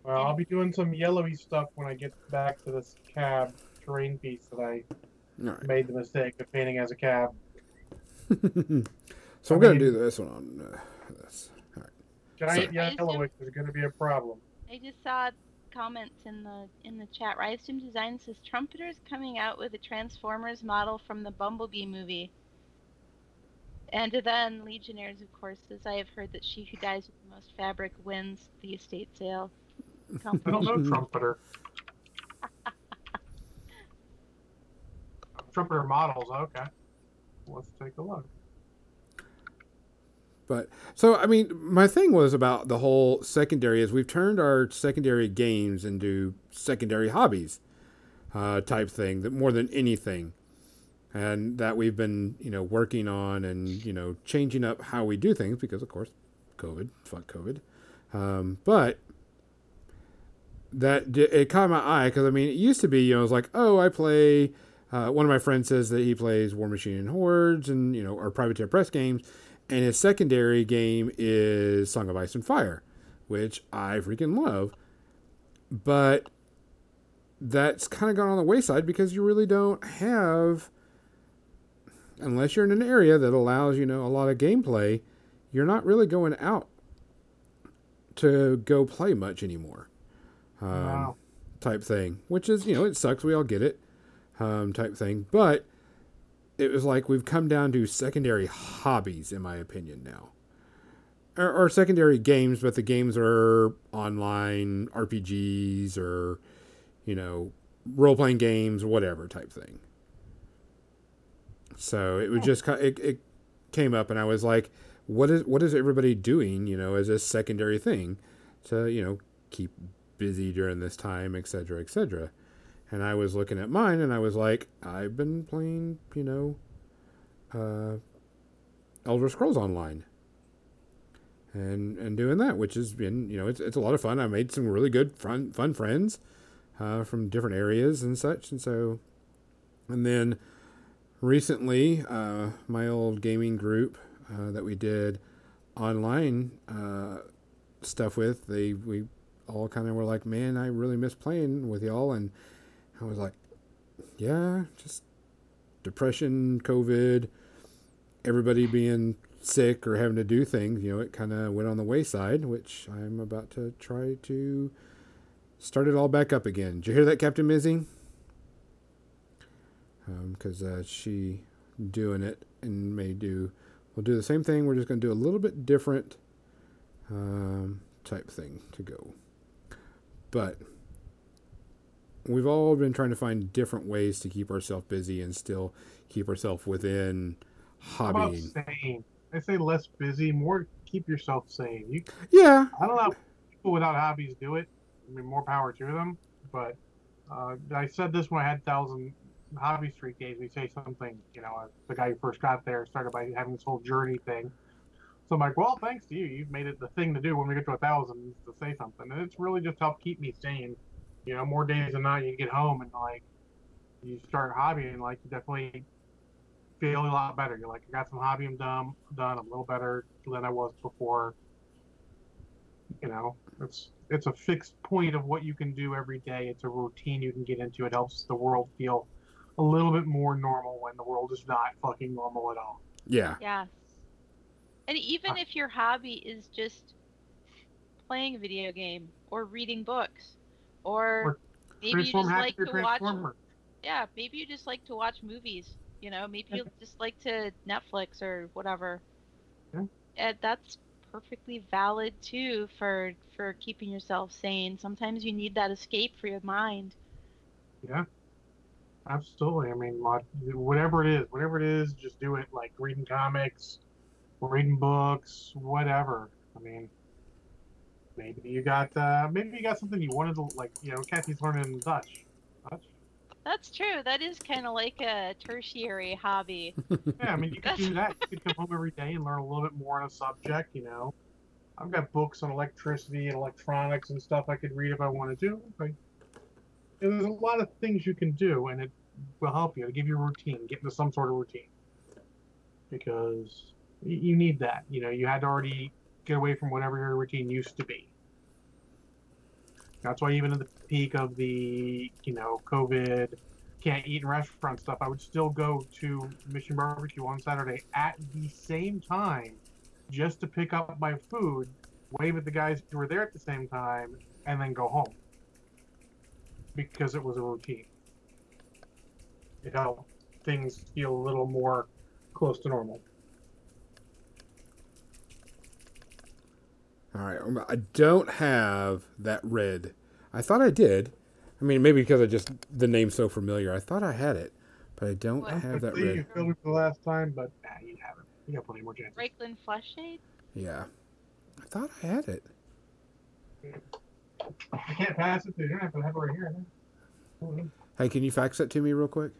Well, I'll be doing some yellowy stuff when I get back to this cab terrain piece that I all right. made the mistake of painting as a cab. so I we're gonna mean- do this one on uh, this. Giant So- yellowish is going to be a problem. I just saw comments in the in the chat. Rhystum Design says Trumpeter's coming out with a Transformers model from the Bumblebee movie. And then Legionnaires, of course, says I have heard that she who dies with the most fabric wins the estate sale. I don't know trumpeter. trumpeter models, okay. Let's take a look. But so I mean, my thing was about the whole secondary is we've turned our secondary games into secondary hobbies, uh, type thing that more than anything, and that we've been you know working on and you know changing up how we do things because of course, COVID, fuck COVID, um, but that it caught my eye because I mean it used to be you know it was like oh I play. Uh, one of my friends says that he plays Warmachine and Hordes and you know or Privateer Press games, and his secondary game is Song of Ice and Fire, which I freaking love. But that's kind of gone on the wayside because you really don't have, unless you're in an area that allows you know a lot of gameplay, you're not really going out to go play much anymore. Um, Wow. Type thing, which is you know it sucks. We all get it. Um, type thing, but it was like we've come down to secondary hobbies, in my opinion, now. Or, or secondary games, but the games are online RPGs or, you know, role playing games whatever type thing. So it was just it, it came up, and I was like, what is what is everybody doing? You know, as a secondary thing to you know keep busy during this time, et cetera, et cetera. And I was looking at mine, and I was like, I've been playing, you know, uh, Elder Scrolls Online, and and doing that, which has been, you know, it's it's a lot of fun. I made some really good fun fun friends uh, from different areas and such, and so, and then recently, uh, my old gaming group uh, that we did online uh, stuff with, they we all kind of were like, man, I really miss playing with y'all, and I was like, yeah, just depression, COVID, everybody being sick or having to do things, you know, it kind of went on the wayside, which I'm about to try to start it all back up again. Did you hear that, Captain Mizzy? Because uh, she doing it and may do, we'll do the same thing. We're just going to do a little bit different um, type thing to go. But we've all been trying to find different ways to keep ourselves busy and still keep ourselves within hobbying. sane? I say less busy, more keep yourself sane. You, Yeah, I don't know how people without hobbies do it. I mean, more power to them. But uh, I said this when I had thousand hobby street days. We say something, you know, uh, the guy who first got there started by having this whole journey thing. So I'm like, well, thanks to you, you've made it the thing to do when we get to a thousand to say something, and it's really just helped keep me sane. You know, more days than not, you get home and like you start hobbying, like you definitely feel a lot better. You're like, I got some hobbying done, done. I'm a little better than I was before. You know, it's it's a fixed point of what you can do every day. It's a routine you can get into. It helps the world feel a little bit more normal when the world is not fucking normal at all. yeah, Yes. And even Ah. if your hobby is just playing a video game or reading books or, Or maybe you just like to watch yeah, maybe you just like to watch movies, you know, maybe you just like to Netflix or whatever. Yeah. And that's perfectly valid too for for keeping yourself sane. Sometimes you need that escape for your mind. Yeah, absolutely. I mean, whatever it is, whatever it is, just do it. Like reading comics, reading books, whatever. I mean, maybe you got uh, maybe you got something you wanted to like. You know, Kathy's learning Dutch. Dutch. That's true. That is kind of like a tertiary hobby. Yeah, I mean, you could do that. You could come home every day and learn a little bit more on a subject. You know, I've got books on electricity and electronics and stuff I could read if I wanted to. Like, there's a lot of things you can do, and it will help you. It'll give you a routine, get into some sort of routine, because you need that. You know, you had to already get away from whatever your routine used to be. That's why even at the peak of the, you know, COVID can't eat in restaurant stuff, I would still go to Mission Barbecue on Saturday at the same time just to pick up my food, wave at the guys who were there at the same time, and then go home. Because it was a routine. It helped things feel a little more close to normal. All right, um, I don't have that red. I thought I did. I mean, maybe because I just the name's so familiar. I thought I had it, but I don't What? have that I think you red. filled it the last time, but nah, you haven't. You got plenty more chances. Reikland Flesh Shade? Yeah, I thought I had it. I can't pass it to you. I have to have it right here. Hey, can you fax it to me real quick?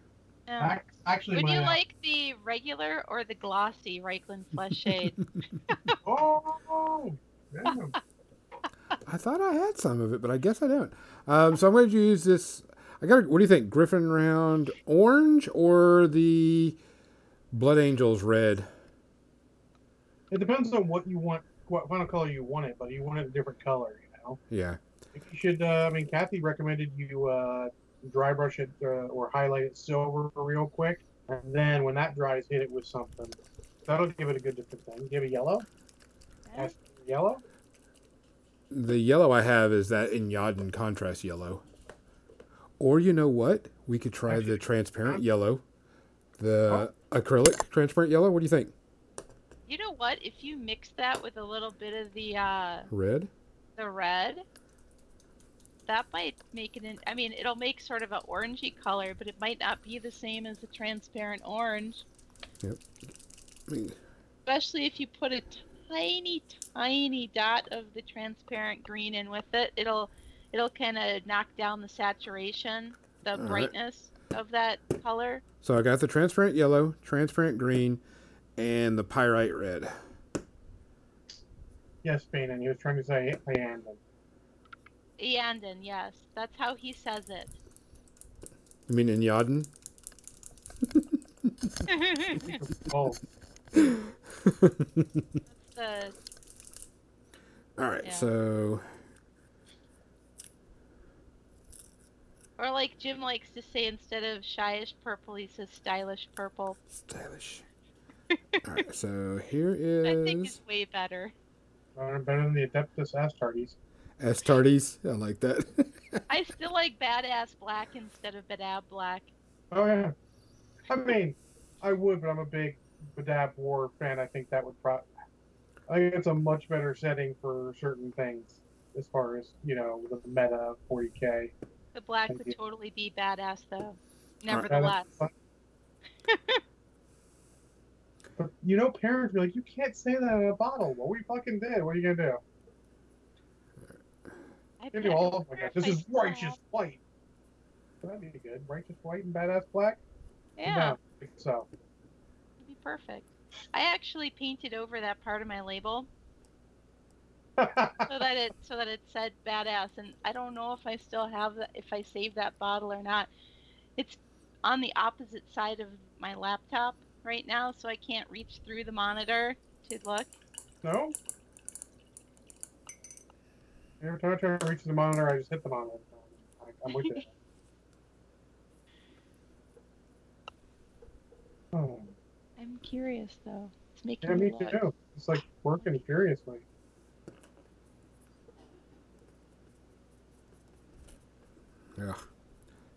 Yeah. Ac- Actually, Would my, you uh, like the regular or the glossy Reikland Flesh Shade? Oh, yeah. I thought I had some of it, but I guess I don't. Um, so I'm going to use this. I got. What do you think? Gryph-hound orange or the Blood Angels red? It depends on what you want, what final color you want it, but you want it a different color, you know. Yeah. You should. Uh, I mean, Kathy recommended you uh, dry brush it uh, or highlight it silver real quick, and then when that dries, hit it with something. That'll give it a good different thing. Give it yellow. Ask for Yellow. The yellow I have is that Iyanden contrast yellow. Or you know what? We could try the Actually, transparent yellow, the acrylic transparent yellow. What do you think? You know what? If you mix that with a little bit of the uh, Red. the red, that might make it. In, I mean, it'll make sort of an orangey color, but it might not be the same as the transparent orange. I mean, Especially if you put a tiny, tiny dot of the transparent green in with it, it'll it'll kind of knock down the saturation, the uh, right. brightness of that color. so I got the transparent yellow, transparent green, and the pyrite red. Yes, Spain, and he was trying to say and. Eandon, yes, that's how he says it. You mean Iyanden? Oh, the All right. Yeah. So or like Jim likes to say, instead of shyish purple, he says stylish purple. stylish. All right. So here is. I think it's way better. uh, better than the Adeptus Astartes. Astartes. I like that. I still like badass black instead of badab black. Oh yeah. I mean, I would, but I'm a big Badab War fan. I think that would pro. I think it's a much better setting for certain things, as far as you know, the meta 40k. The black Thank would you. totally be badass though. right. Nevertheless, But you know, parents be like, "You can't say that in a bottle." Well, we fucking did. What are you gonna do? I You bet do all of wonder them. This is righteous have- white. That'd be good. Righteous white and badass black. Yeah, No, so. it'd be perfect. I actually painted over that part of my label so that it so that it said badass, and I don't know if I still have that if I saved that bottle or not. It's on the opposite side of my laptop right now, so I can't reach through the monitor to look. no. Every time I try to reach the monitor, I just hit the monitor. I'm with you. Oh. I'm curious though. It's making Yeah, me me look. too. It's like working furiously. yeah.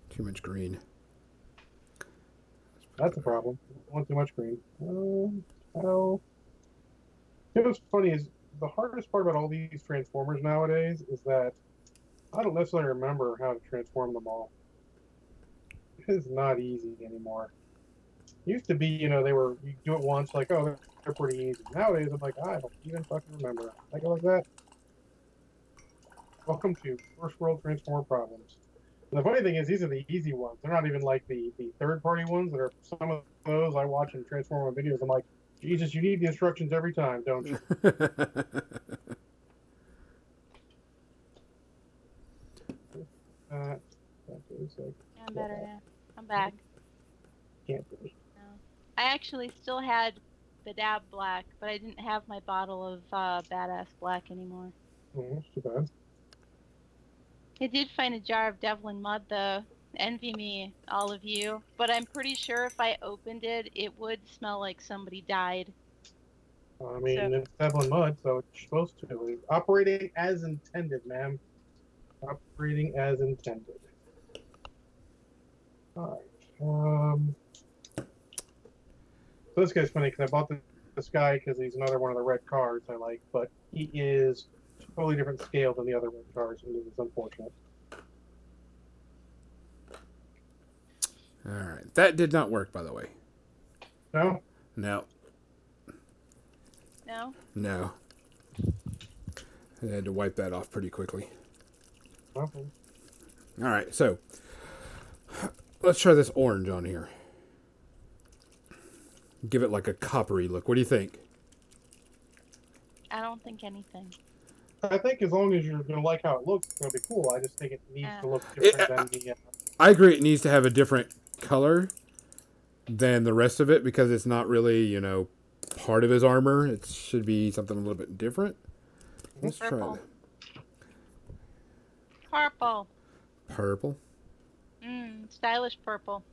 Too much green. That's a problem. I want too much green. Um, how? You know what's funny is the hardest part about all these transformers nowadays is that I don't necessarily remember how to transform them all. It is not easy anymore. Used to be, you know, they were you do it once, like oh they're pretty easy. Nowadays I'm like I don't even fucking remember. I go like that. Welcome to first world transformer problems. And the funny thing is, these are the easy ones. They're not even like the the third party ones that are some of those I watch in transformer videos. I'm like, Jesus, you need the instructions every time, don't you? Uh, that is like, Yeah, I'm better now. I'm back. can't be. I actually still had the dab black, but I didn't have my bottle of uh, badass black anymore. Oh, that's too bad. I did find a jar of Devlan mud though. Envy me, all of you. But I'm pretty sure if I opened it, it would smell like somebody died. I mean, So- it's Devlan Mud, so it's supposed to. It's operating as intended, ma'am. Operating as intended. Alright. Um, this guy's funny because I bought this, this guy because he's another one of the red cars I like, but he is totally different scale than the other red cars, and it's unfortunate. All right. That did not work, by the way. No? No. No? No. I had to wipe that off pretty quickly. Okay. All right. So let's try this orange on here. Give it like a coppery look. What do you think? I don't think anything. I think as long as you're going to like how it looks, it's going to be cool. I just think it needs Yeah. to look It- different than eh, the. Uh, I agree. It needs to have a different color than the rest of it because it's not really, you know, part of his armor. It should be something a little bit different. Mm-hmm. Let's try Purple. that. Purple. Purple. Mmm, stylish purple.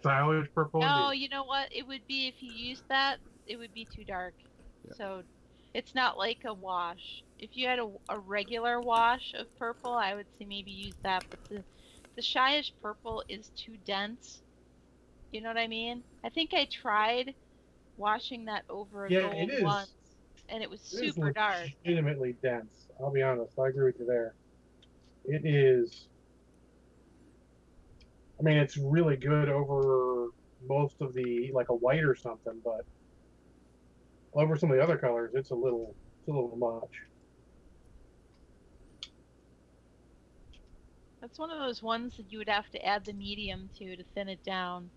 Stylish purple. No, you know what? It would be if you used that, it would be too dark. Yeah. So it's not like a wash. If you had a, a regular wash of purple, I would say maybe use that. But the the shyish purple is too dense. You know what I mean? I think I tried washing that over a Yeah, gold once, and it was It is super dark. legitimately dense. I'll be honest. I agree with you there. It is. I mean, it's really good over most of the like a white or something, but over some of the other colors, it's a little, it's a little much. That's one of those ones that you would have to add the medium to to thin it down.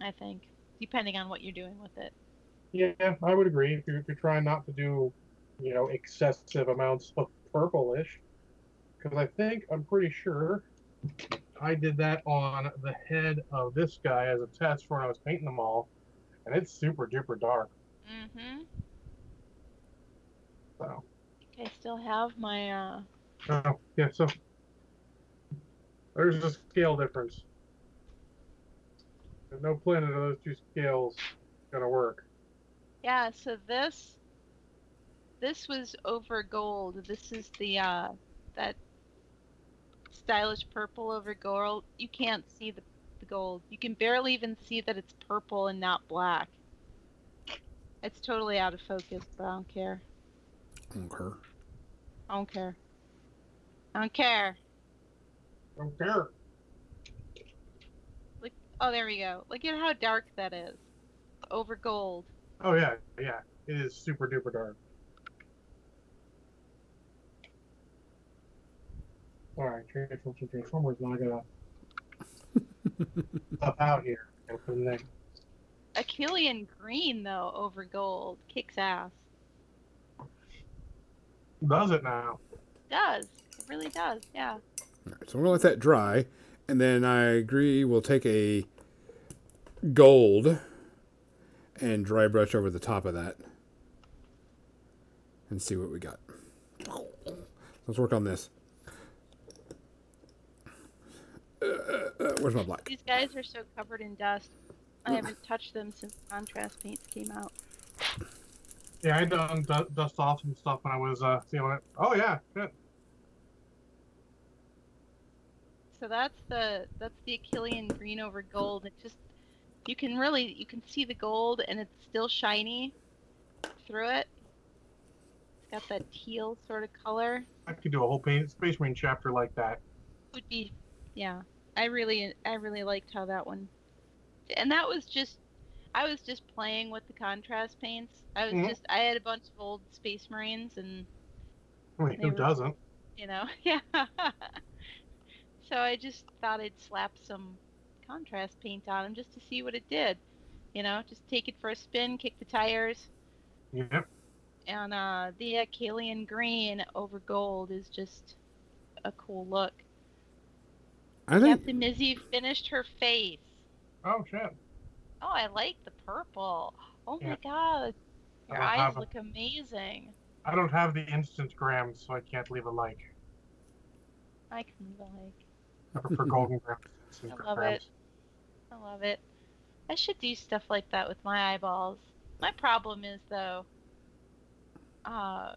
I think, depending on what you're doing with it. Yeah, I would agree. If you're, if you're trying not to do, you know, excessive amounts of purplish, because I think I'm pretty sure I did that on the head of this guy as a test for when I was painting them all, and it's super duper dark. Mm-hmm. So, I still have my uh oh, yeah. So there's a scale difference. There's no planet of those two scales gonna work. yeah, so this this was over gold. This is the uh that stylish purple over gold. You can't see the, the gold. You can barely even see that it's purple and not black. It's totally out of focus, but I don't care. Okay. I don't care. I don't care. Don't care. Oh, there we go. Look at how dark that is. Over gold. Oh yeah, yeah. It is super duper dark. Alright, Transformers Transformers now I gotta up out here. Open the Akhelian green though over gold kicks ass. does it now. does. It really does. Yeah. All right, so I'm gonna let that dry, and then I agree we'll take a gold and dry brush over the top of that, and see what we got. Let's work on this. Uh, uh, where's my black? These guys are so covered in dust. I haven't touched them since contrast paints came out. Yeah, I done du- dust off some stuff when I was uh feeling it. Oh yeah, good. So that's the that's the Akhelian green over gold. It just you can really you can see the gold and it's still shiny through it. It's got that teal sort of color. I could do a whole paint Space Marine chapter like that. Would be yeah. I really I really liked how that one and that was just I was just playing with the contrast paints. I was Mhm. just I had a bunch of old Space Marines and They who were- doesn't? you know, yeah. so I just thought I'd slap some contrast paint on them just to see what it did. You know, just take it for a spin, kick the tires, Yep. and uh, the Kalian green over gold is just a cool look. I think Captain Mizzy finished her face. Oh shit. Oh, I like the purple. Oh my god, your eyes have a- look amazing. I don't have the Instagrams, so I can't leave a like. I can leave a like. I prefer golden grams. I love it. I love it. I should do stuff like that with my eyeballs. My problem is though, uh,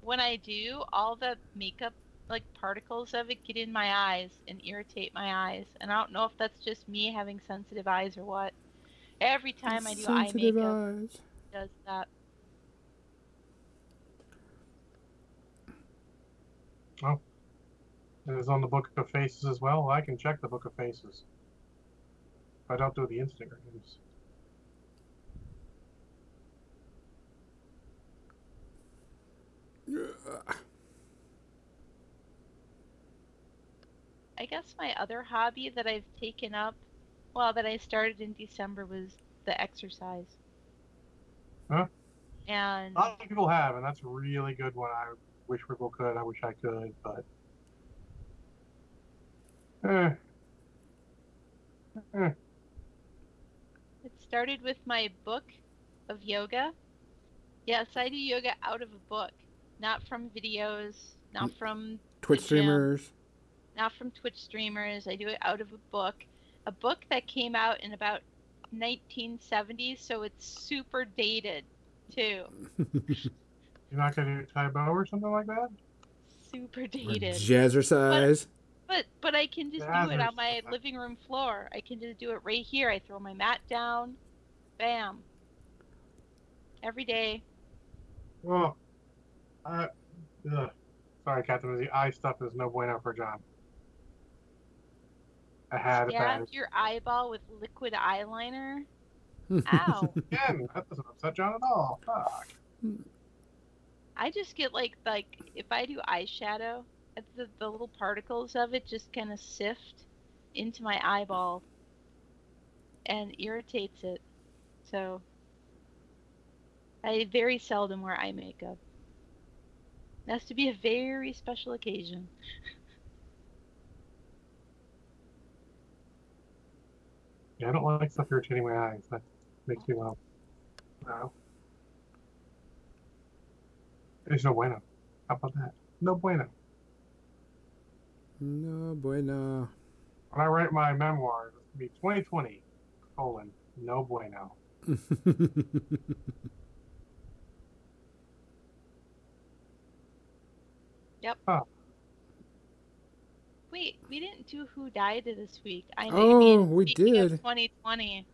when I do, all the makeup, like particles of it, get in my eyes and irritate my eyes. And I don't know if that's just me having sensitive eyes or what. Every time I do eye sensitive makeup, eyes. it does that. Oh, it is on the Book of Faces as well. I can check the Book of Faces. I don't do the Instagrams. I guess my other hobby that I've taken up, well, that I started in December was the exercise. Huh? And A lot of people have, and that's a really good one. I wish people could. I wish I could, but. Eh. Eh. It started with my book of yoga. Yes, I do yoga out of a book, not from videos, not from Twitch gym. streamers. Not from Twitch streamers. I do it out of a book, a book that came out in about 1970, so it's super dated too. You're not gonna do Tae Bo or something like that? Super Or dated. Jazzercise. But but I can just do it on my living room floor. I can just do it right here. I throw my mat down, bam. Every day. Well, uh, ugh. sorry, Captain. The eye stuff is no bueno for John. I had it Stab your eyeball with liquid eyeliner. Ow. Again, that doesn't upset John at all. Fuck. I just get like like if I do eyeshadow, uh, the the little particles of it just kind of sift into my eyeball and irritates it. So I very seldom wear eye makeup. It has to be a very special occasion. Yeah, I don't like stuff irritating my eyes. That makes me well. No. There's no bueno. How about that? No bueno. no bueno. When I write my memoirs, it's gonna be 2020 colon no bueno. Wait, we didn't do who died this week. I Oh, mean, we did. 2020.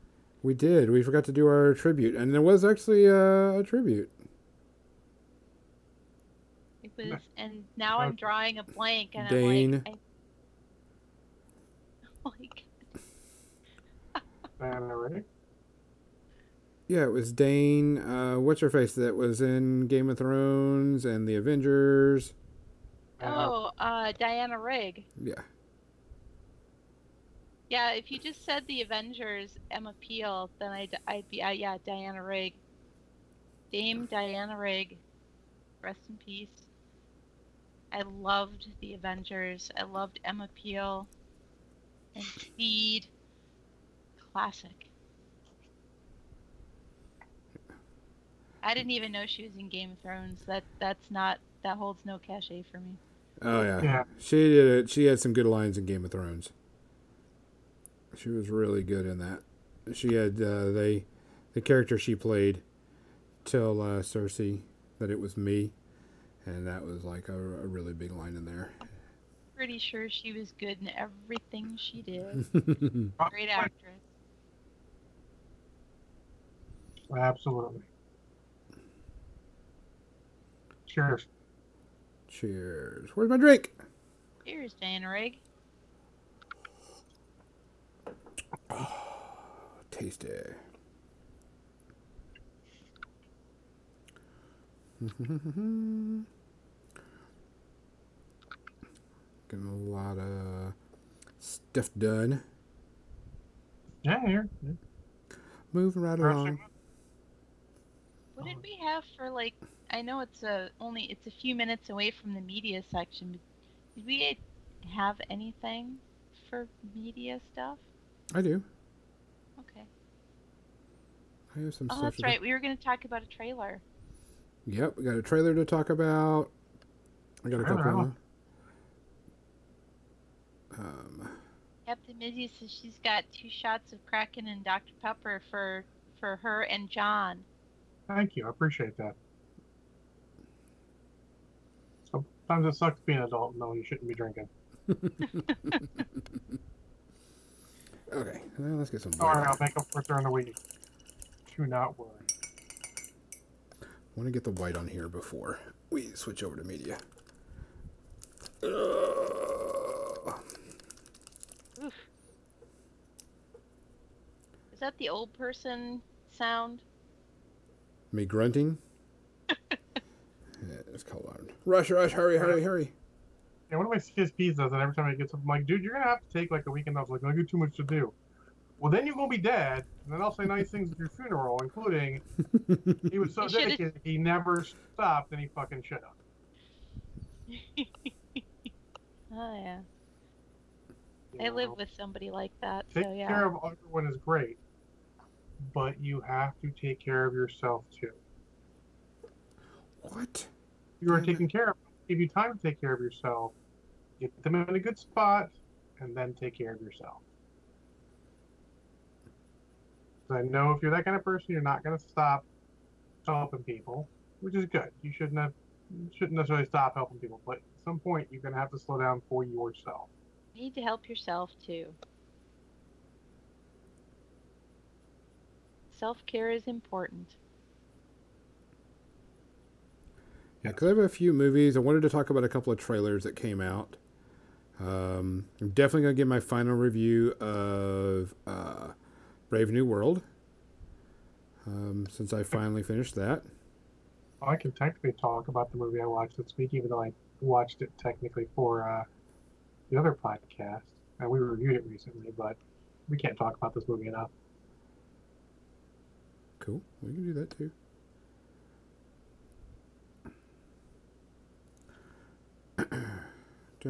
we did. We forgot to do our tribute, and there was actually uh, a tribute. It was, and now I'm drawing a blank, and Dane. I'm like, I, oh my god. Diana Yeah, it was Dane. Uh, what's her face that was in Game of Thrones and the Avengers. And, uh, Oh, uh, Diana Rigg. Yeah. Yeah, if you just said the Avengers, Emma Peel, then I'd, I'd be, uh, yeah, Diana Rigg. Dame Diana Rigg. Rest in peace. I loved the Avengers. I loved Emma Peel. And Speed. Classic. I didn't even know she was in Game of Thrones. That that's not that holds no cachet for me. Oh yeah. Yeah. She did it. She had some good lines in Game of Thrones. She was really good in that. She had uh, they the character she played tell uh, Cersei that it was me, and that was like a, a really big line in there. Pretty sure she was good in everything she did. Great actress. Absolutely. Cheers. Cheers. Where's my drink? Here's Diana Rigg. tasty. Getting a lot of stuff done. Yeah, here. Yeah. Moving right Pressing. along. What did we have for like? I know it's a only it's a few minutes away from the media section. But did we have anything for media stuff? I do. Okay. I have some Oh, stuff. that's to- right. We were going to talk about a trailer. Yep, we got a trailer to talk about. I got a Trailer, couple. huh? Of, um, Captain Mizzy says she's got two shots of Kraken and Dr Pepper for for her and John. Thank you. I appreciate that. Sometimes it sucks being an adult. No, you shouldn't be drinking. okay, well, let's get some. All right. I'll make up for it during the week. Do not worry. want to get the white on here before we switch over to media. Ugh. Oof. Is that the old person sound? Me grunting. yeah, it's called on. Rush, rush, hurry, hurry, hurry. Yeah, one of my CSPs does that every time I get something. I'm like, dude, you're gonna have to take like a weekend off. Like, I got too much to do. Well, then you're gonna be dead, and then I'll say nice things at your funeral, including he was so You should've- dedicated he never stopped, and he fucking should have. Oh yeah. You I know? live with somebody like that, Take so yeah. care of everyone is great, but you have to take care of yourself too. what? You are taking care of. Give you time to take care of yourself. Get them in a good spot, and then take care of yourself. I know if you're that kind of person, you're not going to stop helping people, which is good. You shouldn't have, shouldn't necessarily stop helping people, but at some point you're going to have to slow down for yourself. You need to help yourself too. Self care is important. Yeah, because I have a few movies. I wanted to talk about a couple of trailers that came out. Um, I'm definitely going to give my final review of uh, Brave New World. Um, since I finally finished that. I can technically talk about the movie I watched this week, even though I watched it technically for uh, the other podcast, and we reviewed it recently, but we can't talk about this movie enough. Cool. We can do that too.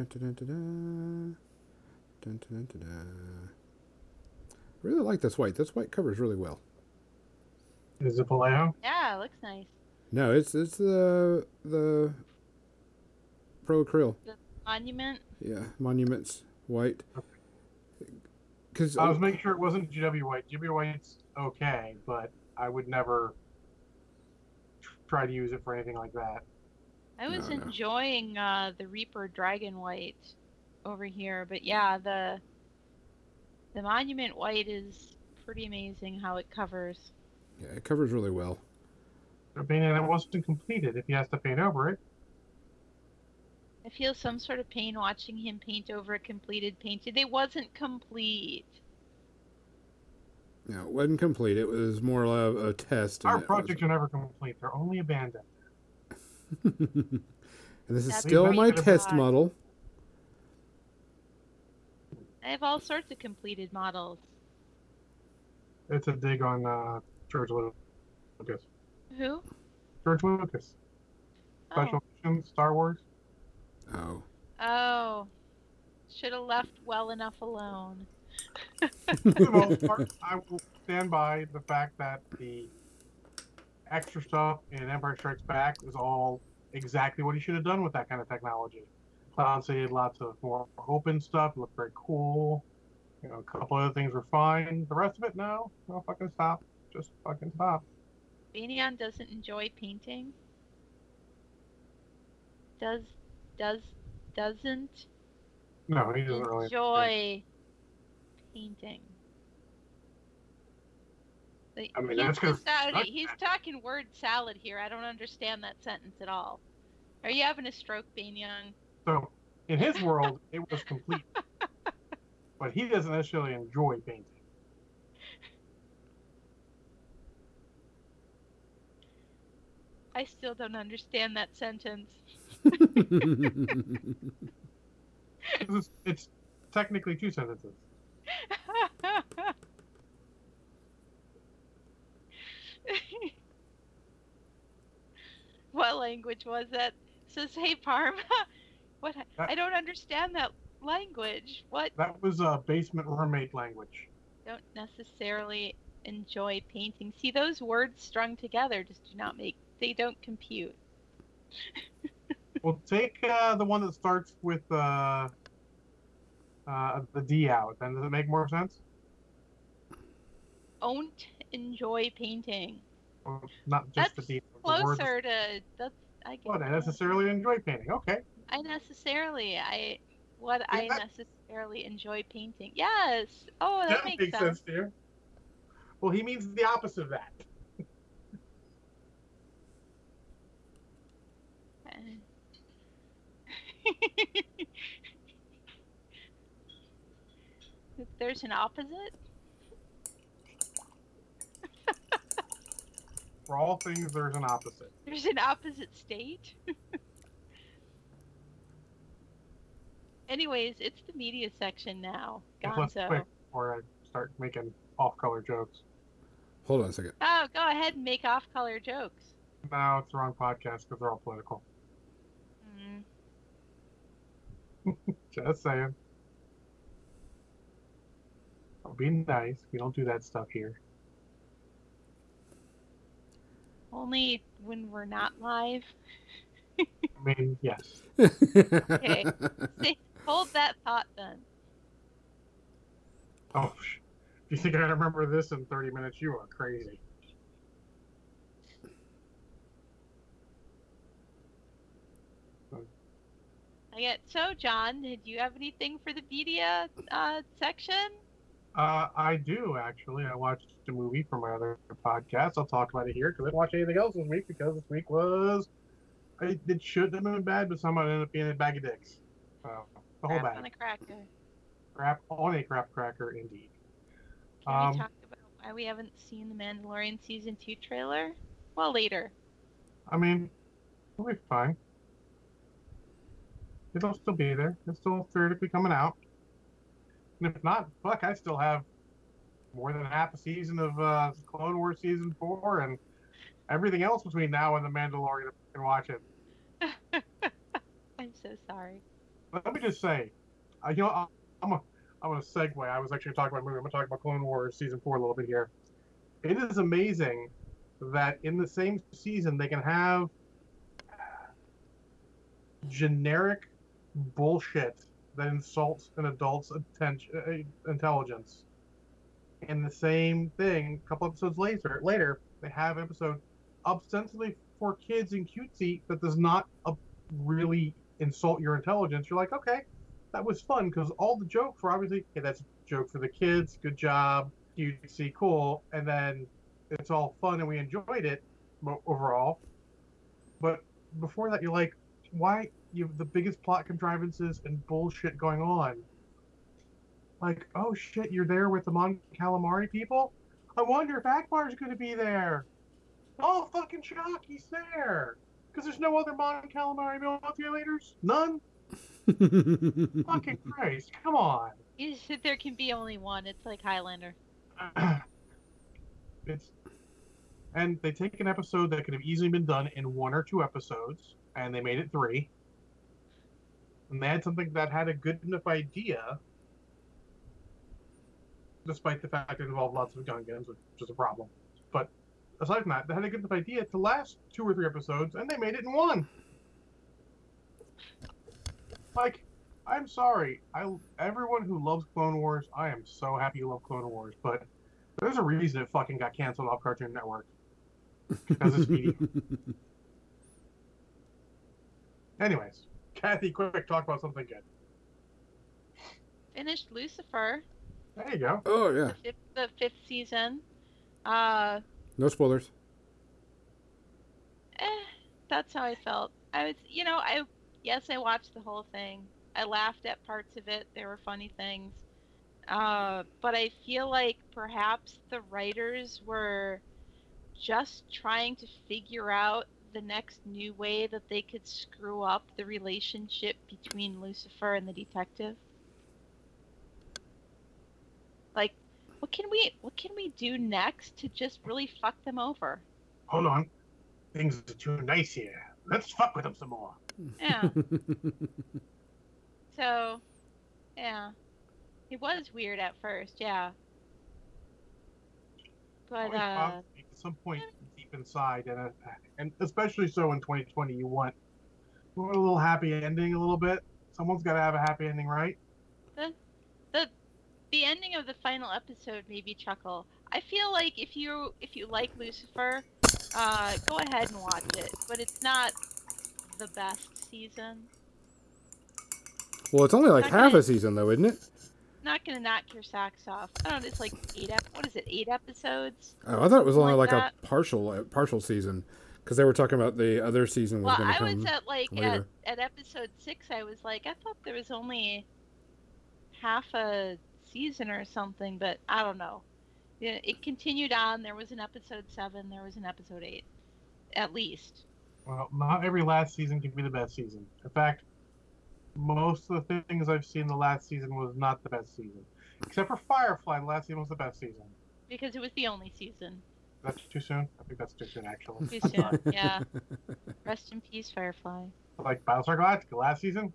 Dun, dun, dun, dun. Dun, dun, dun, dun. Really like this white. This white covers really well. Is it Vallejo? Yeah, it looks nice. No, it's it's the the pro acryl. Monument. Yeah, monuments white. Because I was making sure it wasn't GW White. GW White's okay, but I would never try to use it for anything like that. I was No, no. enjoying uh, the Reaper Dragon White over here, but yeah, the the Monument White is pretty amazing how it covers. yeah, it covers really well. I mean, and it wasn't completed if he has to paint over it. I feel some sort of pain watching him paint over a completed painting. It wasn't complete. No, it wasn't complete. It was more of a test. Our projects are never complete. They're only abandoned. And this is That's still my test God. model. I have all sorts of completed models. It's a dig on uh, George Lucas. Who? George Lucas. Oh, Special editions, Star Wars. Oh, oh. should have left well enough alone. For the most part, I will stand by the fact that the extra stuff in Empire Strikes Back is all exactly what he should have done with that kind of technology. Cloud City had lots of more open stuff, looked very cool. You know, a couple other things were fine. The rest of it, no, no fucking stop. Just fucking stop. Banyan doesn't enjoy painting. Does does doesn't No, he doesn't really enjoy painting. I mean, that's he's talking word salad here. I don't understand that sentence at all. Are you having a stroke, being Young? So, in his world, it was complete, but he doesn't necessarily enjoy painting. I still don't understand that sentence. it's technically two sentences. what language was that? Says, hey, Parma. What? I don't understand that language. What? That was a basement roommate language. Don't necessarily enjoy painting. See, those words strung together just do not make. They don't compute. Well, take uh, the one that starts with uh, uh, the D out. Then does it make more sense? Don't enjoy painting. Or not just That's the D. the Closer to that's. I guess. Well, I necessarily enjoy painting. Okay. I necessarily. I. What I that- necessarily enjoy painting. Yes. Oh, that, makes, sense. to you. Well, he means the opposite of that. There's an opposite. For all things, there's an opposite. There's an opposite state. Anyways, it's the media section now. Let's Gonzo. quick before I start making off-color jokes. Hold on a second. Oh, go ahead and make off-color jokes. No, it's the wrong podcast because they're all political. Mm. Just saying. Oh, be nice. We don't do that stuff here. Only when we're not live. I mean, yes. Okay. Hold that thought then. Oh, sh- if you think I remember this in 30 minutes, you are crazy. I get so, John. Did you have anything for the media uh, section? Uh, I do actually. I watched a movie for my other podcast. I'll talk about it here because I didn't watch anything else this week because this week was. I, it should have been bad, but somehow it ended up being a bag of dicks. So, the whole Crap on bag. a cracker. Crap on a crap cracker, indeed. Can Um, we talk about why we haven't seen the Mandalorian season two trailer? Well, later. I mean, it'll be fine. It'll still be there. It's still theoretically coming out. And if not, fuck, I still have more than half a season of uh, Clone Wars season four and everything else between now and the Mandalorian and watch it. I'm so sorry. Let me just say, uh, you know, I- I'm a, I'm gonna segue. I was actually talking about movie. I'm gonna talk about Clone Wars season four a little bit here. It is amazing that in the same season they can have generic bullshit that insults an adult's attention, uh, intelligence. And the same thing, a couple episodes later, later they have an episode ostensibly for kids and cutesy that does not uh, really insult your intelligence. You're like, okay, that was fun because all the jokes were obviously, okay, that's a joke for the kids. Good job, cutesy, cool, and then it's all fun and we enjoyed it overall. But before that, you're like, why you have the biggest plot contrivances and bullshit going on? Like, oh shit, you're there with the Mon Calamari people? I wonder if Ackbar's going to be there. Oh, fucking shock, he's there. Because there's no other Mon Calamari manipulators? None? fucking Christ, come on. You said there can be only one. It's like Highlander. it's and they take an episode that could have easily been done in one or two episodes and they made it three and they had something that had a good enough idea despite the fact it involved lots of gungans which is a problem but aside from that they had a good enough idea to last two or three episodes and they made it in one like i'm sorry i everyone who loves clone wars i am so happy you love clone wars but there's a reason it fucking got canceled off Cartoon Network. Because it's media. Anyways, Kathy, quick, talk about something good. Finished Lucifer, There you go. oh yeah. the fifth, the fifth season. Uh, No spoilers. eh, that's how I felt. I was, you know, I yes, I watched the whole thing. I laughed at parts of it. There were funny things. Uh, but I feel like perhaps the writers were just trying to figure out the next new way that they could screw up the relationship between Lucifer and the detective? Like, what can we what can we do next to just really fuck them over? Hold on, things are too nice here. Let's fuck with them some more. Yeah. so, yeah, it was weird at first. Yeah. But uh, at some point, deep inside, and and especially so in 2020, you want, you want a little happy ending, a little bit. Someone's got to have a happy ending, right? The, the the ending of the final episode made me chuckle. I feel like if you if you like Lucifer, uh, go ahead and watch it, but it's not the best season. Well, it's only like not half gonna, a season though, isn't it? Not gonna knock your socks off. I don't know. It's like eight. Ep- what is it? Eight episodes? Oh, I thought it was only like, like a partial partial season because they were talking about the other season. Was well, I was at like at, at, episode six. I was like, I thought there was only half a season or something, but I don't know. It continued on. There was an episode seven. There was an episode eight, at least. Well, not every last season can be the best season. In fact, most of the things I've seen the last season was not the best season, except for Firefly. The last season was the best season because it was the only season. That's too soon. I think that's too soon, actually. Too soon. yeah. Rest in peace, Firefly. Like Battlestar Galactica last season,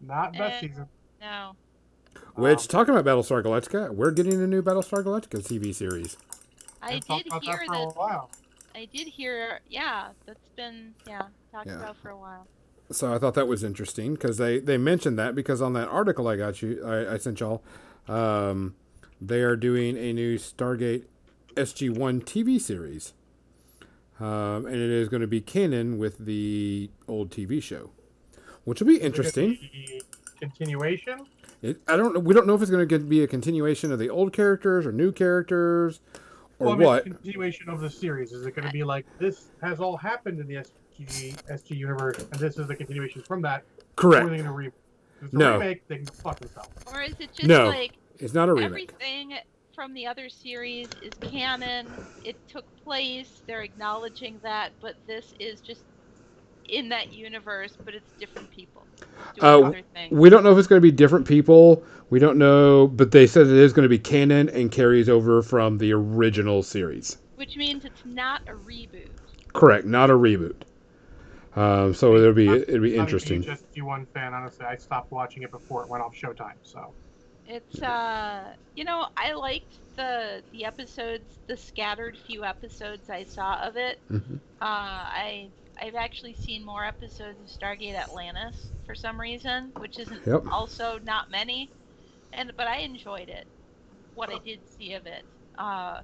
not best uh, season. No. Which um, talking about Battlestar Galactica, we're getting a new Battlestar Galactica TV series. I did hear that. For that I did hear, yeah, that's been yeah talked yeah. about for a while. So I thought that was interesting because they they mentioned that because on that article I got you I, I sent y'all, um, they are doing a new Stargate SG1 TV series. Um, and it is going to be canon with the old TV show, which will be interesting. Continuation? It, I don't. We don't know if it's going to be a continuation of the old characters or new characters, or well, I mean, what. Continuation of the series is it going to be like this has all happened in the SG SG universe, and this is the continuation from that? Correct. Re- no. Remake, or is it just no. like it's not a remake? Everything from the other series is canon. It took place. They're acknowledging that, but this is just in that universe, but it's different people. Uh, we don't know if it's going to be different people. We don't know, but they said it is going to be canon and carries over from the original series. Which means it's not a reboot. Correct, not a reboot. Um, so it'll be it'll be interesting. Just one fan, honestly, I stopped watching it before it went off Showtime. So it's uh, you know, I liked the the episodes, the scattered few episodes I saw of it. Mm-hmm. Uh, I I've actually seen more episodes of Stargate Atlantis for some reason, which isn't yep. also not many. And but I enjoyed it, what I did see of it. Uh,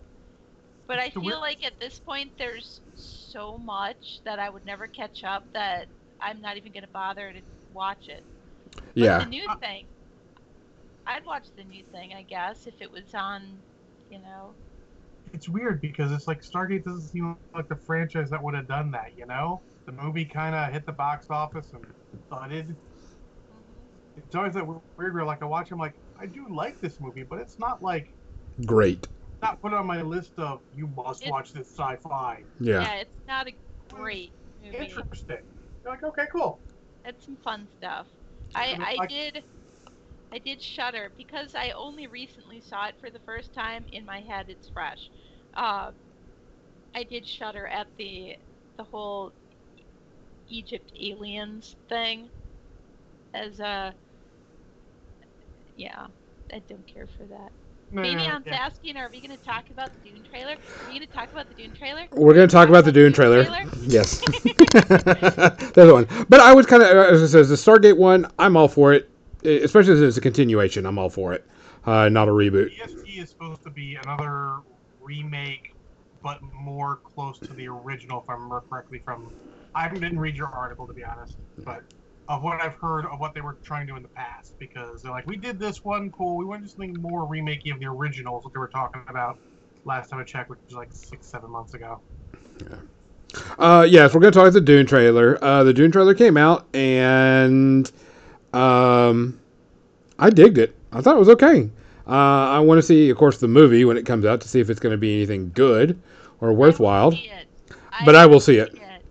but I feel like at this point there's so much that I would never catch up that I'm not even going to bother to watch it. But yeah. The new uh, thing. I'd watch the new thing, I guess, if it was on, you know. It's weird because it's like Stargate doesn't seem like the franchise that would have done that, you know? The movie kind of hit the box office and thudded. Mm-hmm. It's always that weird where, like, I watch, I'm like, I do like this movie, but it's not like. Great. Not put on my list of you must it's, watch this sci fi. Yeah. Yeah, it's not a great movie. Interesting. You're like, okay, cool. It's some fun stuff. I, I, I did. I did shudder because I only recently saw it for the first time. In my head, it's fresh. Uh, I did shudder at the the whole Egypt aliens thing. As a yeah, I don't care for that. Maybe I'm asking, are we going to talk about the Dune trailer? Are we going to talk about the Dune trailer? We're going to talk, about, the Dune, trailer. trailer? Yes. That's one. But I was kind of, as it says the Stargate one, I'm all for it. Eh, especially as it's a continuation. I'm all for it, uh, not a reboot. EST is supposed to be another remake, but more close to the original, if I remember correctly. From I didn't read your article to be honest, but of what I've heard of what they were trying to do in the past, because they're like, we did this one, cool. We want to something more remaking of the originals that they were talking about last time I checked, which was like six, seven months ago. Yeah. Uh, yes, we're going to talk about the Dune trailer. Uh, the Dune trailer came out, and um, I digged it. I thought it was okay. Uh, I want to see, of course, the movie when it comes out to see if it's going to be anything good or worthwhile. I but I will see it. it.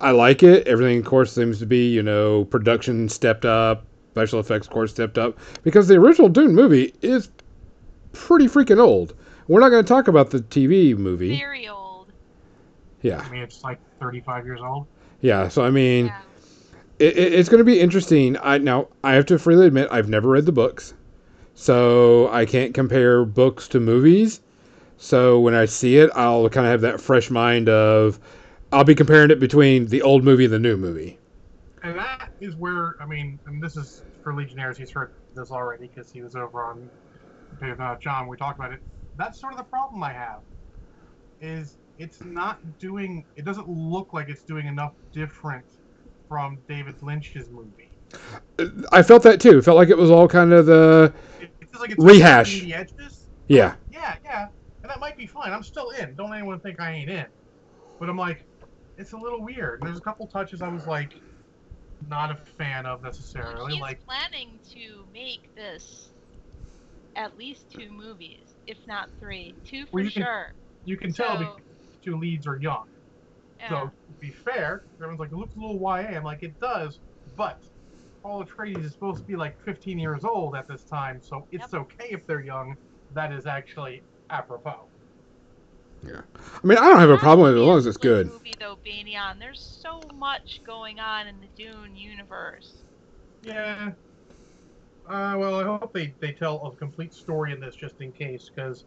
I like it. Everything, of course, seems to be, you know, production stepped up, special effects, of course, stepped up. Because the original Dune movie is pretty freaking old. We're not going to talk about the TV movie. Very old. Yeah. I mean, it's like 35 years old. Yeah, so I mean, yeah it, it, it's going to be interesting. I now I have to freely admit I've never read the books, so I can't compare books to movies. So when I see it, I'll kind of have that fresh mind of I'll be comparing it between the old movie and the new movie. And that is where, I mean, and this is for Legionnaires, he's heard this already because he was over on uh, John. We talked about it. That's sort of the problem I have. Is it's not doing, it doesn't look like it's doing enough different from David Lynch's movie. I felt that too. Felt like it was all kind of the It, it feels like it's Rehash. between the edges. yeah. Yeah, yeah, and that might be fine. I'm still in. Don't anyone think I ain't in. But I'm like, it's a little weird. There's a couple touches I was like, not a fan of necessarily. He's Like, planning to make this at least two movies, if not three. Two for Well, you can- sure. you can tell because the two leads are young. Yeah. So to be fair, everyone's like, it looks a little YA. I'm like, it does, but Paul Atreides is supposed to be like 15 years old at this time, so it's okay if they're young. That is actually apropos. Yeah, I mean, I don't have a problem with it as long as it's good. Movie though, Banyan. There's so much going on in the Dune universe. Yeah. Uh, well, I hope they, they tell a complete story in this just in case, because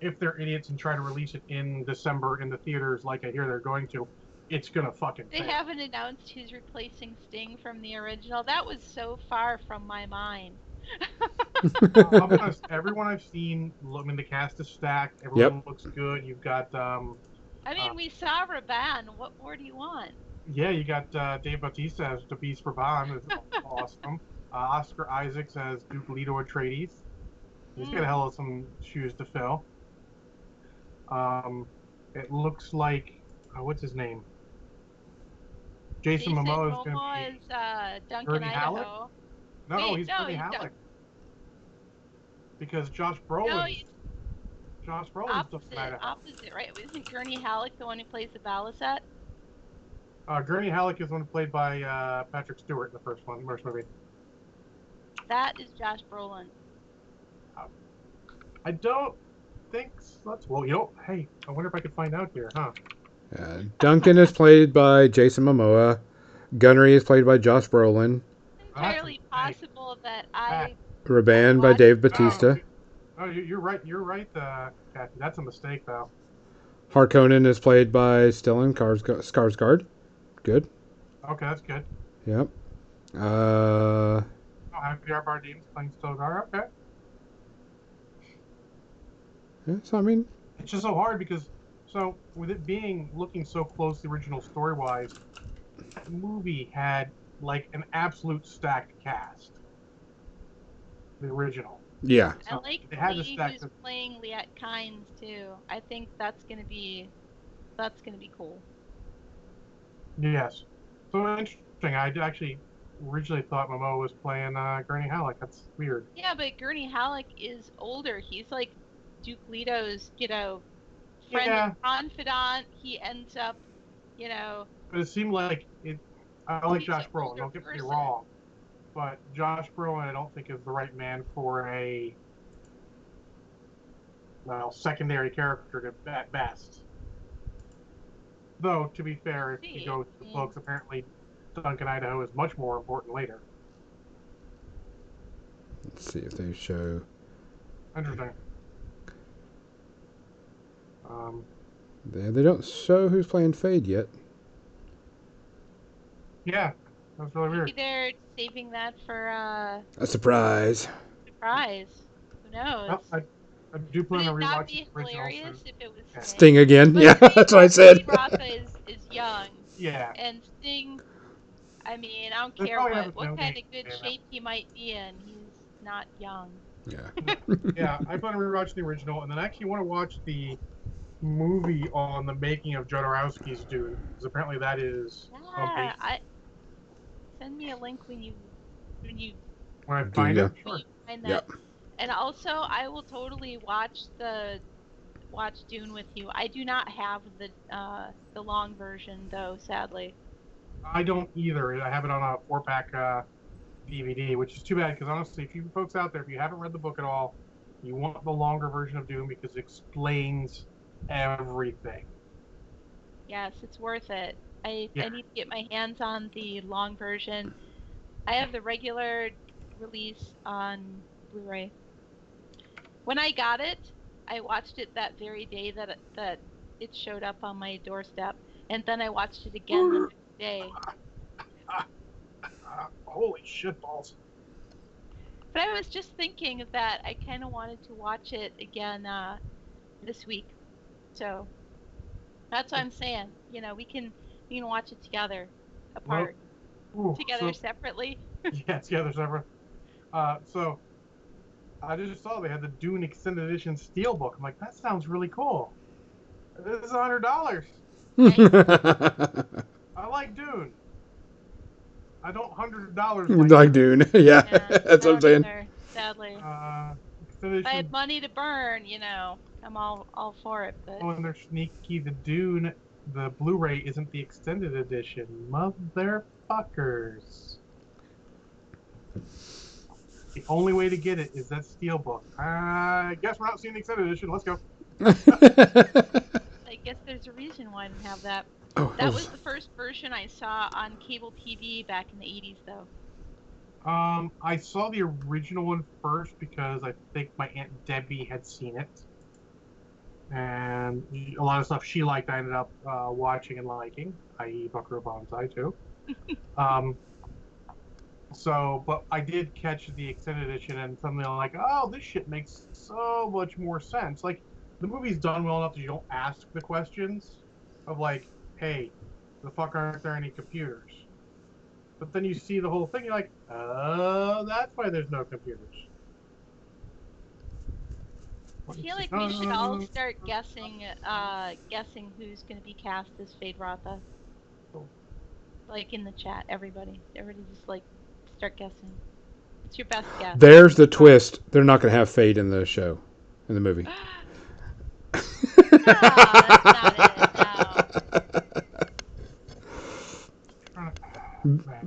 if they're idiots and try to release it in December in the theaters like I hear they're going to, it's gonna fucking They fail. haven't announced who's replacing Sting from the original. That was so far from my mind. I'll honest, everyone I've seen, I mean, the cast is stacked. Everyone looks good. You've got, um, I mean, Uh, we saw Rabban. What more do you want? yeah, you got uh, Dave Bautista as the Beast Rabban, is awesome. Uh, Oscar Isaacs as Duke Leto Atreides. He's got a hell of some shoes to fill. Um, it looks like, uh, what's his name? Jason, Momoa is going to be. is uh, Duncan Gurney Halleck? Idaho. No, no, wait, he's no, Gurney he's Dun- Halleck. Because Josh Brolin, No, Josh Brolin's Duncan opposite. Idaho. Opposite, right? Isn't Gurney Halleck the one who plays the baliset? Uh, Gurney Halleck is the one played by uh, Patrick Stewart in the first one, first movie. That is Josh Brolin. I don't think. That's well, you know. Hey, I wonder if I could find out here, huh? Uh, Duncan is played by Jason Momoa. Gurney is played by Josh Brolin. Entirely possible that I. Rabban by Dave Bautista. Oh, you- you're right. You're right, uh, Kathy. That's a mistake, though. Harkonnen is played by Stellan Skarsgård. Skarsgård. Good. Okay, that's good. Yep. Uh, Oh, Javier Bardem's playing Stilgar. Okay. Yeah, so I mean, It's just so hard because, so with it being looking so close to the original story wise, that movie had like an absolute stacked cast. The original. yeah. I like It the has a who's of- playing Liet Kynes too. I think that's gonna be, that's gonna be cool. Yes. So interesting. I actually originally thought Momo was playing uh, Gurney Halleck. That's weird. Yeah, but Gurney Halleck is older. He's like Duke Leto's, you know, friend Yeah. and confidant. He ends up, you know, But it seemed like it. I like Josh Brolin. Don't get me person. wrong, but Josh Brolin, I don't think is the right man for a well secondary character to, at best. Though to be fair, if you go to the books, apparently Duncan Idaho is much more important later. Let's see if they show. Interesting. Um, They, they don't show who's playing Feyd yet. yeah, that's really maybe weird. they're saving that for uh A surprise. surprise. Who knows? Well, I, I do Would plan it on not rewatching be the original. hilarious if it was Yeah. Sting? Sting again. But Yeah, that's what I said. Feyd-Rautha is, is young, Yeah, and Sting. I mean, I don't They care what, what no kind of good shape he might be in. He's not young. Yeah. yeah, I plan on rewatching the original, and then I actually want to watch the movie on the making of Jodorowsky's Dune, because apparently that is Yeah, I send me a link when you when you when I find yeah. it. Sure. find that. Yep. And also, I will totally watch the watch Dune with you. I do not have the uh, the long version though, sadly. I don't either. I have it on a four pack uh, DVD, which is too bad because honestly, if you folks out there, if you haven't read the book at all, you want the longer version of Dune because it explains everything. Yes, it's worth it. I, Yeah. I need to get my hands on the long version. I have the regular release on Blu-ray. When I got it, I watched it that very day that it, that it showed up on my doorstep, and then I watched it again the next day. Holy shit balls! But I was just thinking that I kind of wanted to watch it again uh, this week, so that's what I'm saying. You know, we can we can watch it together, apart, Ooh, together so- separately. yeah, together separate. Uh, so I just saw they had the Dune Extended Edition Steelbook. I'm like, that sounds really cool. This is a hundred dollars. I like Dune. I don't hundred dollars like, like Dune. yeah, Yeah, that's what I'm saying. either, Sadly, uh, Extended if I Edition. had money to burn, you know, I'm all all for it. But Oh, and they're sneaky. The Dune, the Blu-ray isn't the extended edition. Motherfuckers. The only way to get it is that steelbook. Uh, I guess we're not seeing the extended edition. Let's go. I guess there's a reason why I didn't have that. oh, That was the first version I saw on cable TV back in the 80s, though. Um, I saw the original one first because I think my aunt Debbie had seen it, and a lot of stuff she liked, I ended up uh, watching and liking, i.e., Buckaroo Banzai too. um, so, but I did catch the extended edition, and suddenly I'm like, oh, this shit makes so much more sense. Like, the movie's done well enough that you don't ask the questions of like, hey, the fuck aren't there any computers? But then you see the whole thing, you're like, oh, that's why there's no computers. I feel like we should all start guessing, uh, guessing who's going to be cast as Feyd-Rautha. Cool. Like in the chat, everybody, everybody just like start guessing. What's your best guess? There's the twist. They're not going to have Feyd in the show, in the movie. that's not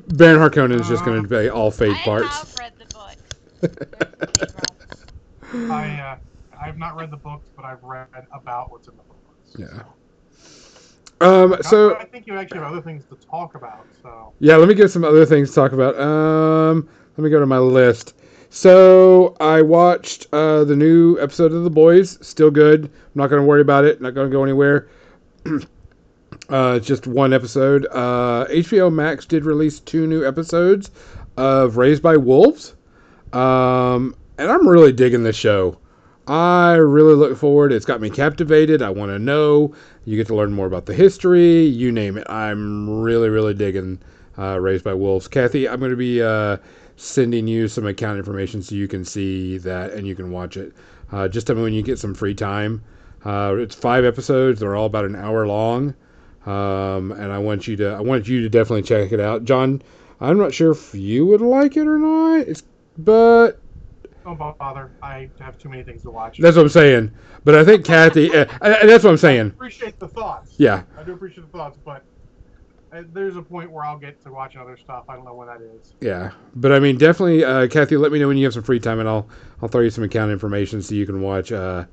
Baron Harkonnen is just going to play all Feyd I parts. have read the books. There's Feyd I, uh, I've not read the books, but I've read about what's in the books. Yeah. Um, So, so I think you actually have other things to talk about. So, Yeah, let me get some other things to talk about. Um, let me go to my list. So I watched uh, the new episode of The Boys. Still good. I'm not going to worry about it. Not going to go anywhere. uh, just one episode. Uh, HBO Max did release two new episodes of Raised by Wolves, um, and I'm really digging this show. I really look forward. It's got me captivated. I want to know. You get to learn more about the history. You name it. I'm really, really digging uh, Raised by Wolves. Kathy, I'm going to be uh, sending you some account information so you can see that and you can watch it. Uh, just tell me when you get some free time. Uh, it's five episodes. They're all about an hour long, um, and I want you to. I want you to definitely check it out, John. I'm not sure if you would like it or not. It's but don't bother. I have too many things to watch. that's what I'm saying. But I think Kathy. uh, that's what I'm I saying. appreciate the thoughts. Yeah. I do appreciate the thoughts, but there's a point where I'll get to watching other stuff. I don't know when that is. Yeah, but I mean, definitely, uh, Kathy. Let me know when you have some free time, and I'll I'll throw you some account information so you can watch uh,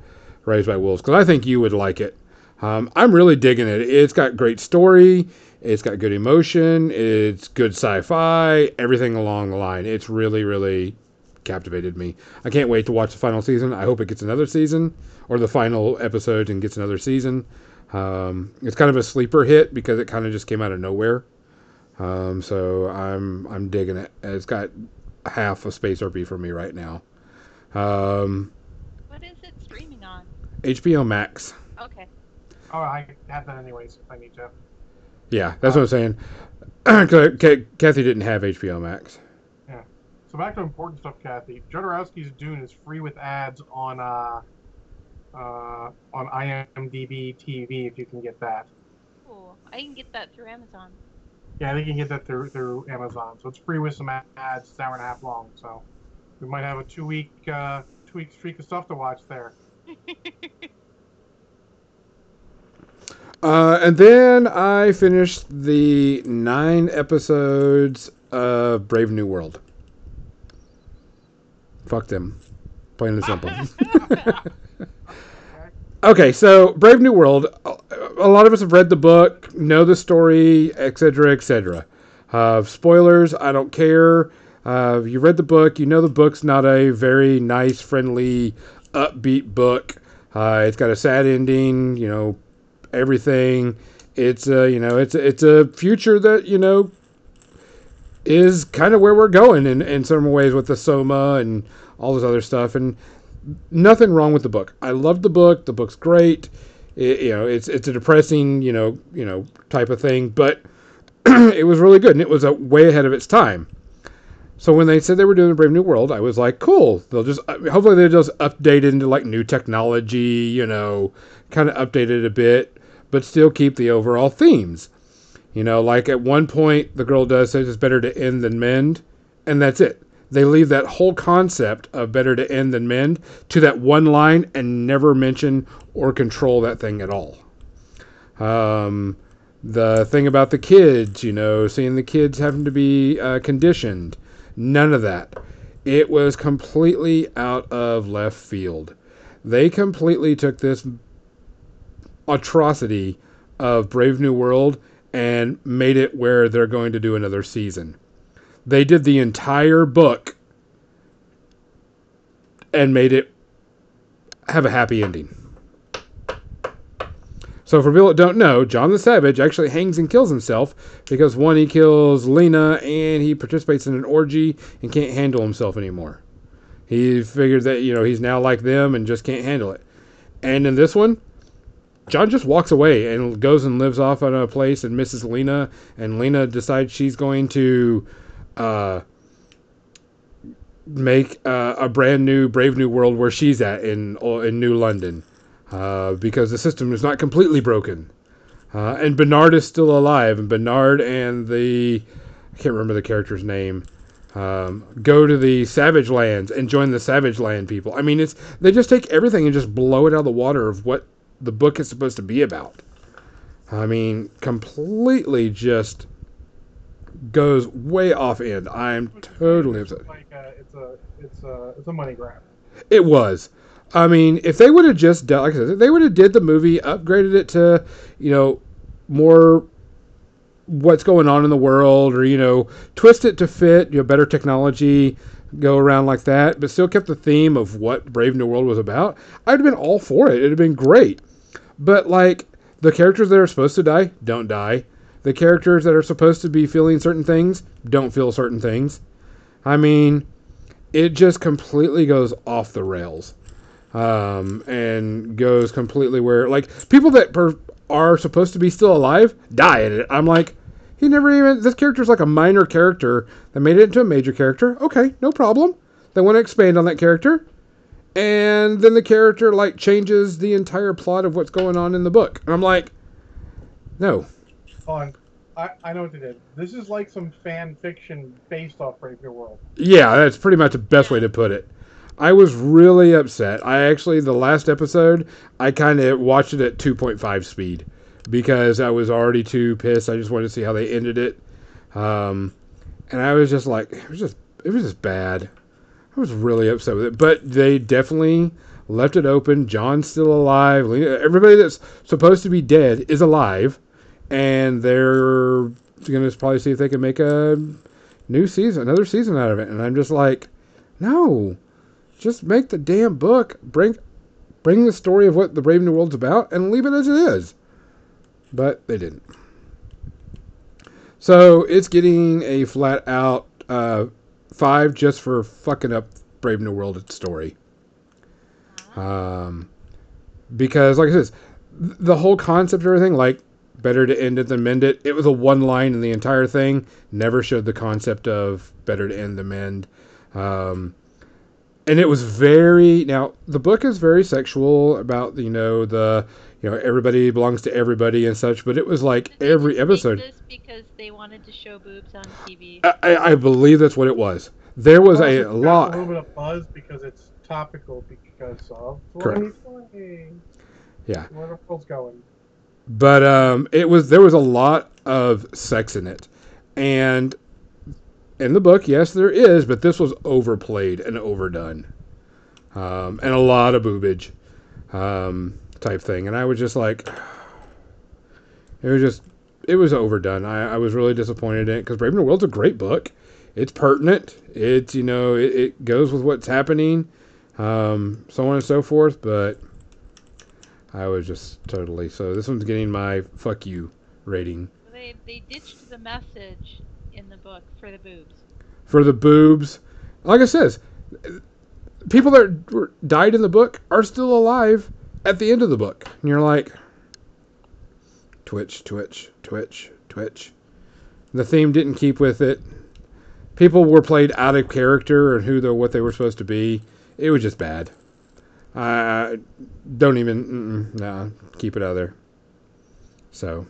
Raised by Wolves because I think you would like it. Um, I'm really digging it. It's got great story. It's got good emotion. It's good sci-fi. Everything along the line. It's really, really captivated me. I can't wait to watch the final season. I hope it gets another season or the final episode and gets another season. Um, it's kind of a sleeper hit because it kind of just came out of nowhere. Um, so I'm I'm digging it. It's got half a space RP for me right now. Um, What is it streaming on? HBO Max. Okay. Oh, I have that anyways if I need to. Yeah, that's what I'm saying. 'Cause Ka- Kathy didn't have HBO Max. So back to important stuff, Kathy. Jodorowsky's Dune is free with ads on uh, uh, on IMDb TV if you can get that. Cool. I can get that through Amazon. Yeah, I think you can get that through through Amazon. So it's free with some ads. It's an hour and a half long. So we might have a two week uh, two week streak of stuff to watch there. Uh, and then I finished the nine episodes of Brave New World. Fuck them. Plain and simple. okay, so Brave New World. A lot of us have read the book, know the story, etc., etc. Uh, spoilers, I don't care. Uh, you read the book, you know the book's not a very nice, friendly, upbeat book. Uh, it's got a sad ending, you know, everything. It's a, you know, it's a, it's a future that you know is kind of where we're going in in some ways with the Soma and all this other stuff. And nothing wrong with the book. I love the book. The book's great. It, you know, it's it's a depressing, you know, you know, type of thing, but it was really good and it was a way ahead of its time. So when they said they were doing a Brave New World, I was like, cool. They'll just uh, hopefully they'll just update it into like new technology, you know, kind of update it a bit, but still keep the overall themes. You know, like at one point the girl does say it's better to end than mend, and that's it. They leave that whole concept of better to end than mend to that one line and never mention or control that thing at all. Um, the thing about the kids, you know, seeing the kids having to be uh, conditioned, none of that. It was completely out of left field. They completely took this atrocity of Brave New World and made it where they're going to do another season. They did the entire book and made it have a happy ending. So for people that don't know, John the Savage actually hangs and kills himself because one, he kills Lena and he participates in an orgy and can't handle himself anymore. He figured that, you know, he's now like them and just can't handle it. And in this one, John just walks away and goes and lives off on a place and misses Lena, and Lena decides she's going to uh, make uh, a brand new Brave New World where she's at in in New London uh, because the system is not completely broken. Uh, and Bernard is still alive, and Bernard and the I can't remember the character's name. Um, go to the Savage Lands and join the Savage Land people. I mean, it's they just take everything and just blow it out of the water of what the book is supposed to be about. I mean, completely just goes way off end. I'm totally upset. Like a, it's a it's a it's a money grab. It was. I mean, if they would have just done, like I said, if they would have did the movie, upgraded it to, you know, more what's going on in the world, or you know, twist it to fit, you know, better technology, go around like that, but still kept the theme of what Brave New World was about, I'd have been all for it. It'd have been great. But like the characters that are supposed to die don't die. The characters that are supposed to be feeling certain things don't feel certain things. I mean, it just completely goes off the rails. Um, and goes completely where like people that per, are supposed to be still alive die in it. I'm like, he never even this character's like a minor character that made it into a major character. Okay, no problem. They want to expand on that character. And then the character like changes the entire plot of what's going on in the book. And I'm like, no. On, I, I know what they did. This is like some fan fiction based off Brave New World. Yeah, that's pretty much the best way to put it. I was really upset. I actually the last episode I kind of watched it at 2.5 speed because I was already too pissed. I just wanted to see how they ended it, um, and I was just like, it was just it was just bad. I was really upset with it, but they definitely left it open. John's still alive. Everybody that's supposed to be dead is alive, and they're going to probably see if they can make a new season, another season out of it. And I'm just like, no, just make the damn book. Bring bring the story of what the Brave New World's about and leave it as it is. But they didn't. So it's getting a flat out uh, five just for fucking up Brave New World story. Um, because like I said, the whole concept of everything, like better to end it than mend it. It was a one line in the entire thing. Never showed the concept of better to end than mend. Um, and it was very now the book is very sexual about you know the you know everybody belongs to everybody and such but it was like every episode this because they wanted to show boobs on tv I, I believe that's what it was there was Plus, a lot A little bit of buzz because it's topical because of Correct. 2020. Yeah. Where the world's going. but um, it was there was a lot of sex in it, and in the book, yes, there is, but this was overplayed and overdone, um, and a lot of boobage um, type thing, and I was just like, it was just it was overdone. I, I was really disappointed in it because Brave New World's a great book. It's pertinent. It's you know it, it goes with what's happening, um, so on and so forth. But I was just totally so. This one's getting my fuck you rating They they ditched the message in the book for the boobs. for the boobs. Like I says, people that died in the book are still alive at the end of the book, and you're like, Twitch, Twitch, Twitch, Twitch. The theme didn't keep with it. People were played out of character and who they what they were supposed to be. It was just bad. I don't even. Nah, keep it out of there. So.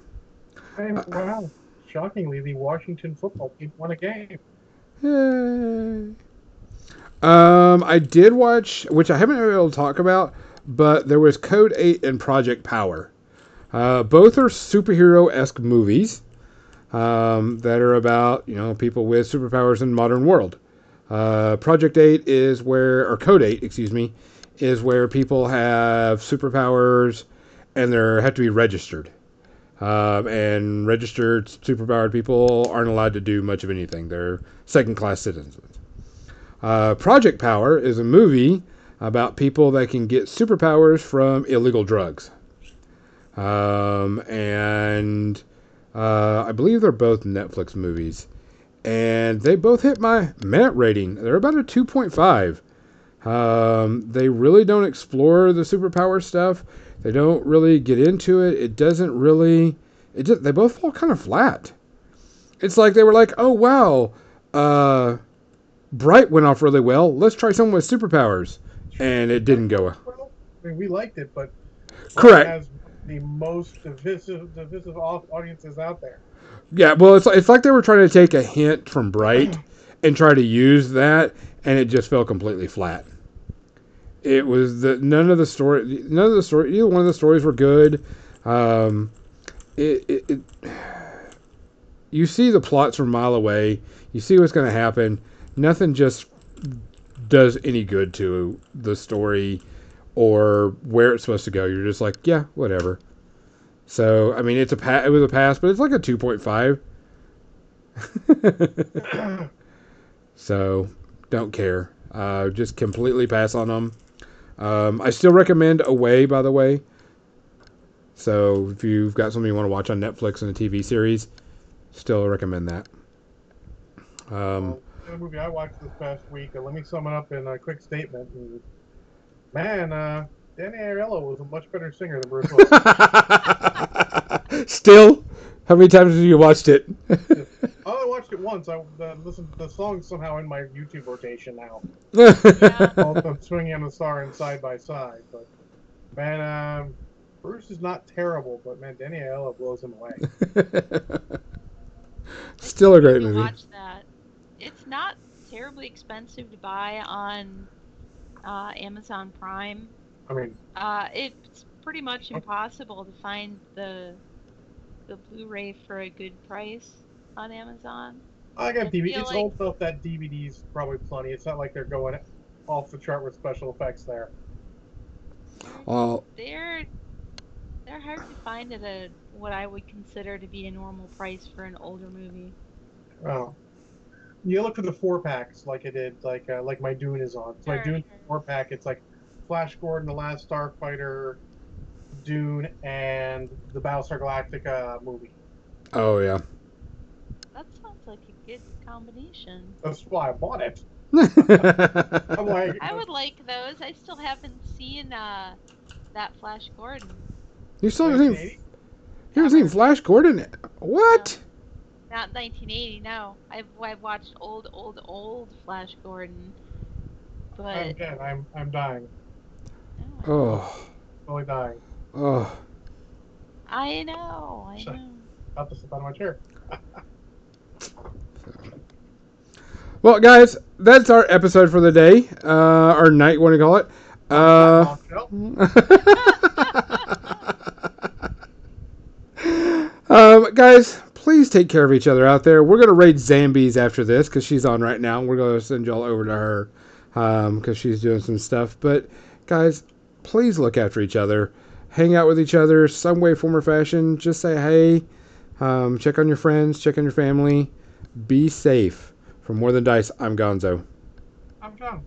And, wow, shockingly, the Washington football team won a game. Yay. Um, I did watch, which I haven't been able to talk about, but there was Code 8 and Project Power. Uh, both are superhero esque movies um, that are about, you know, people with superpowers in the modern world. Uh, Project 8 is where, or Code 8, excuse me, is where people have superpowers and they have to be registered. Um, and registered superpowered people aren't allowed to do much of anything. They're second class citizens. Uh, Project Power is a movie about people that can get superpowers from illegal drugs. Um, and uh, I believe they're both Netflix movies. And they both hit my Met rating. They're about a 2.5. Um, they really don't explore the superpower stuff. They don't really get into it. It doesn't really. It just they both fall kind of flat. It's like they were like, oh wow, uh, Bright went off really well. Let's try someone with superpowers, and it didn't go. Well, I mean, we liked it, but Correct. It has the most divisive, divisive au- audiences out there. Yeah, well, it's it's like they were trying to take a hint from Bright and try to use that, and it just fell completely flat. It was the none of the story, none of the story, either one of the stories were good. Um, it, it, it you see the plots from a mile away. You see what's going to happen. Nothing just does any good to the story or where it's supposed to go. You're just like, yeah, whatever. So I mean, it's a pa- it was a pass, but it's like a two point five. so don't care. Uh, just completely pass on them. Um, I still recommend Away, by the way. So if you've got something you want to watch on Netflix and a TV series, still recommend that. Um, Well, the movie I watched this past week. Uh, let me sum it up in a quick statement. Man, uh, Danny Aiello was a much better singer than Bruce Willis. still, how many times have you watched it? oh, I only watched it once. I uh, listened. The song's somehow in my YouTube rotation now. Yeah. Both I'm swinging on the star and side by side. But man, um, Bruce is not terrible, but man, Danny Aiello blows him away. still a great movie. Watch that. It's not terribly expensive to buy on uh, Amazon Prime. I mean, Uh, it's pretty much impossible to find the the Blu-ray for a good price on Amazon. I got DVD. It's like- old stuff that DVD's probably plenty. It's not like they're going off the chart with special effects there. Oh, They're they're hard to find at a what I would consider to be a normal price for an older movie. Oh. You look for the four packs like I did, like uh, like my Dune is on. So my Sure, Dune four pack. It's like Flash Gordon, The Last Starfighter, Dune, and the Battlestar Galactica movie. oh yeah. That sounds like a good combination. That's why I bought it. I'm like, I would like those. I still haven't seen uh, that Flash Gordon. you still haven't seen, you haven't seen Flash Gordon? What? Not 1980, no. I've, I've watched old, old, old Flash Gordon. But I'm dead. I'm I'm dying. no, Oh, Really dying. oh. I know, I Sure. know. About to slip out of my chair. Well, guys, that's our episode for the day, uh, or night, what do you call it? Uh, Bombshell. guys, please take care of each other out there. We're gonna raid Zambies after this because she's on right now. We're gonna send y'all over to her because um, she's doing some stuff. But guys, please look after each other. Hang out with each other some way, form, or fashion. Just say hey. Um, check on your friends. Check on your family. Be safe. For more than dice, I'm Gonzo. I'm John.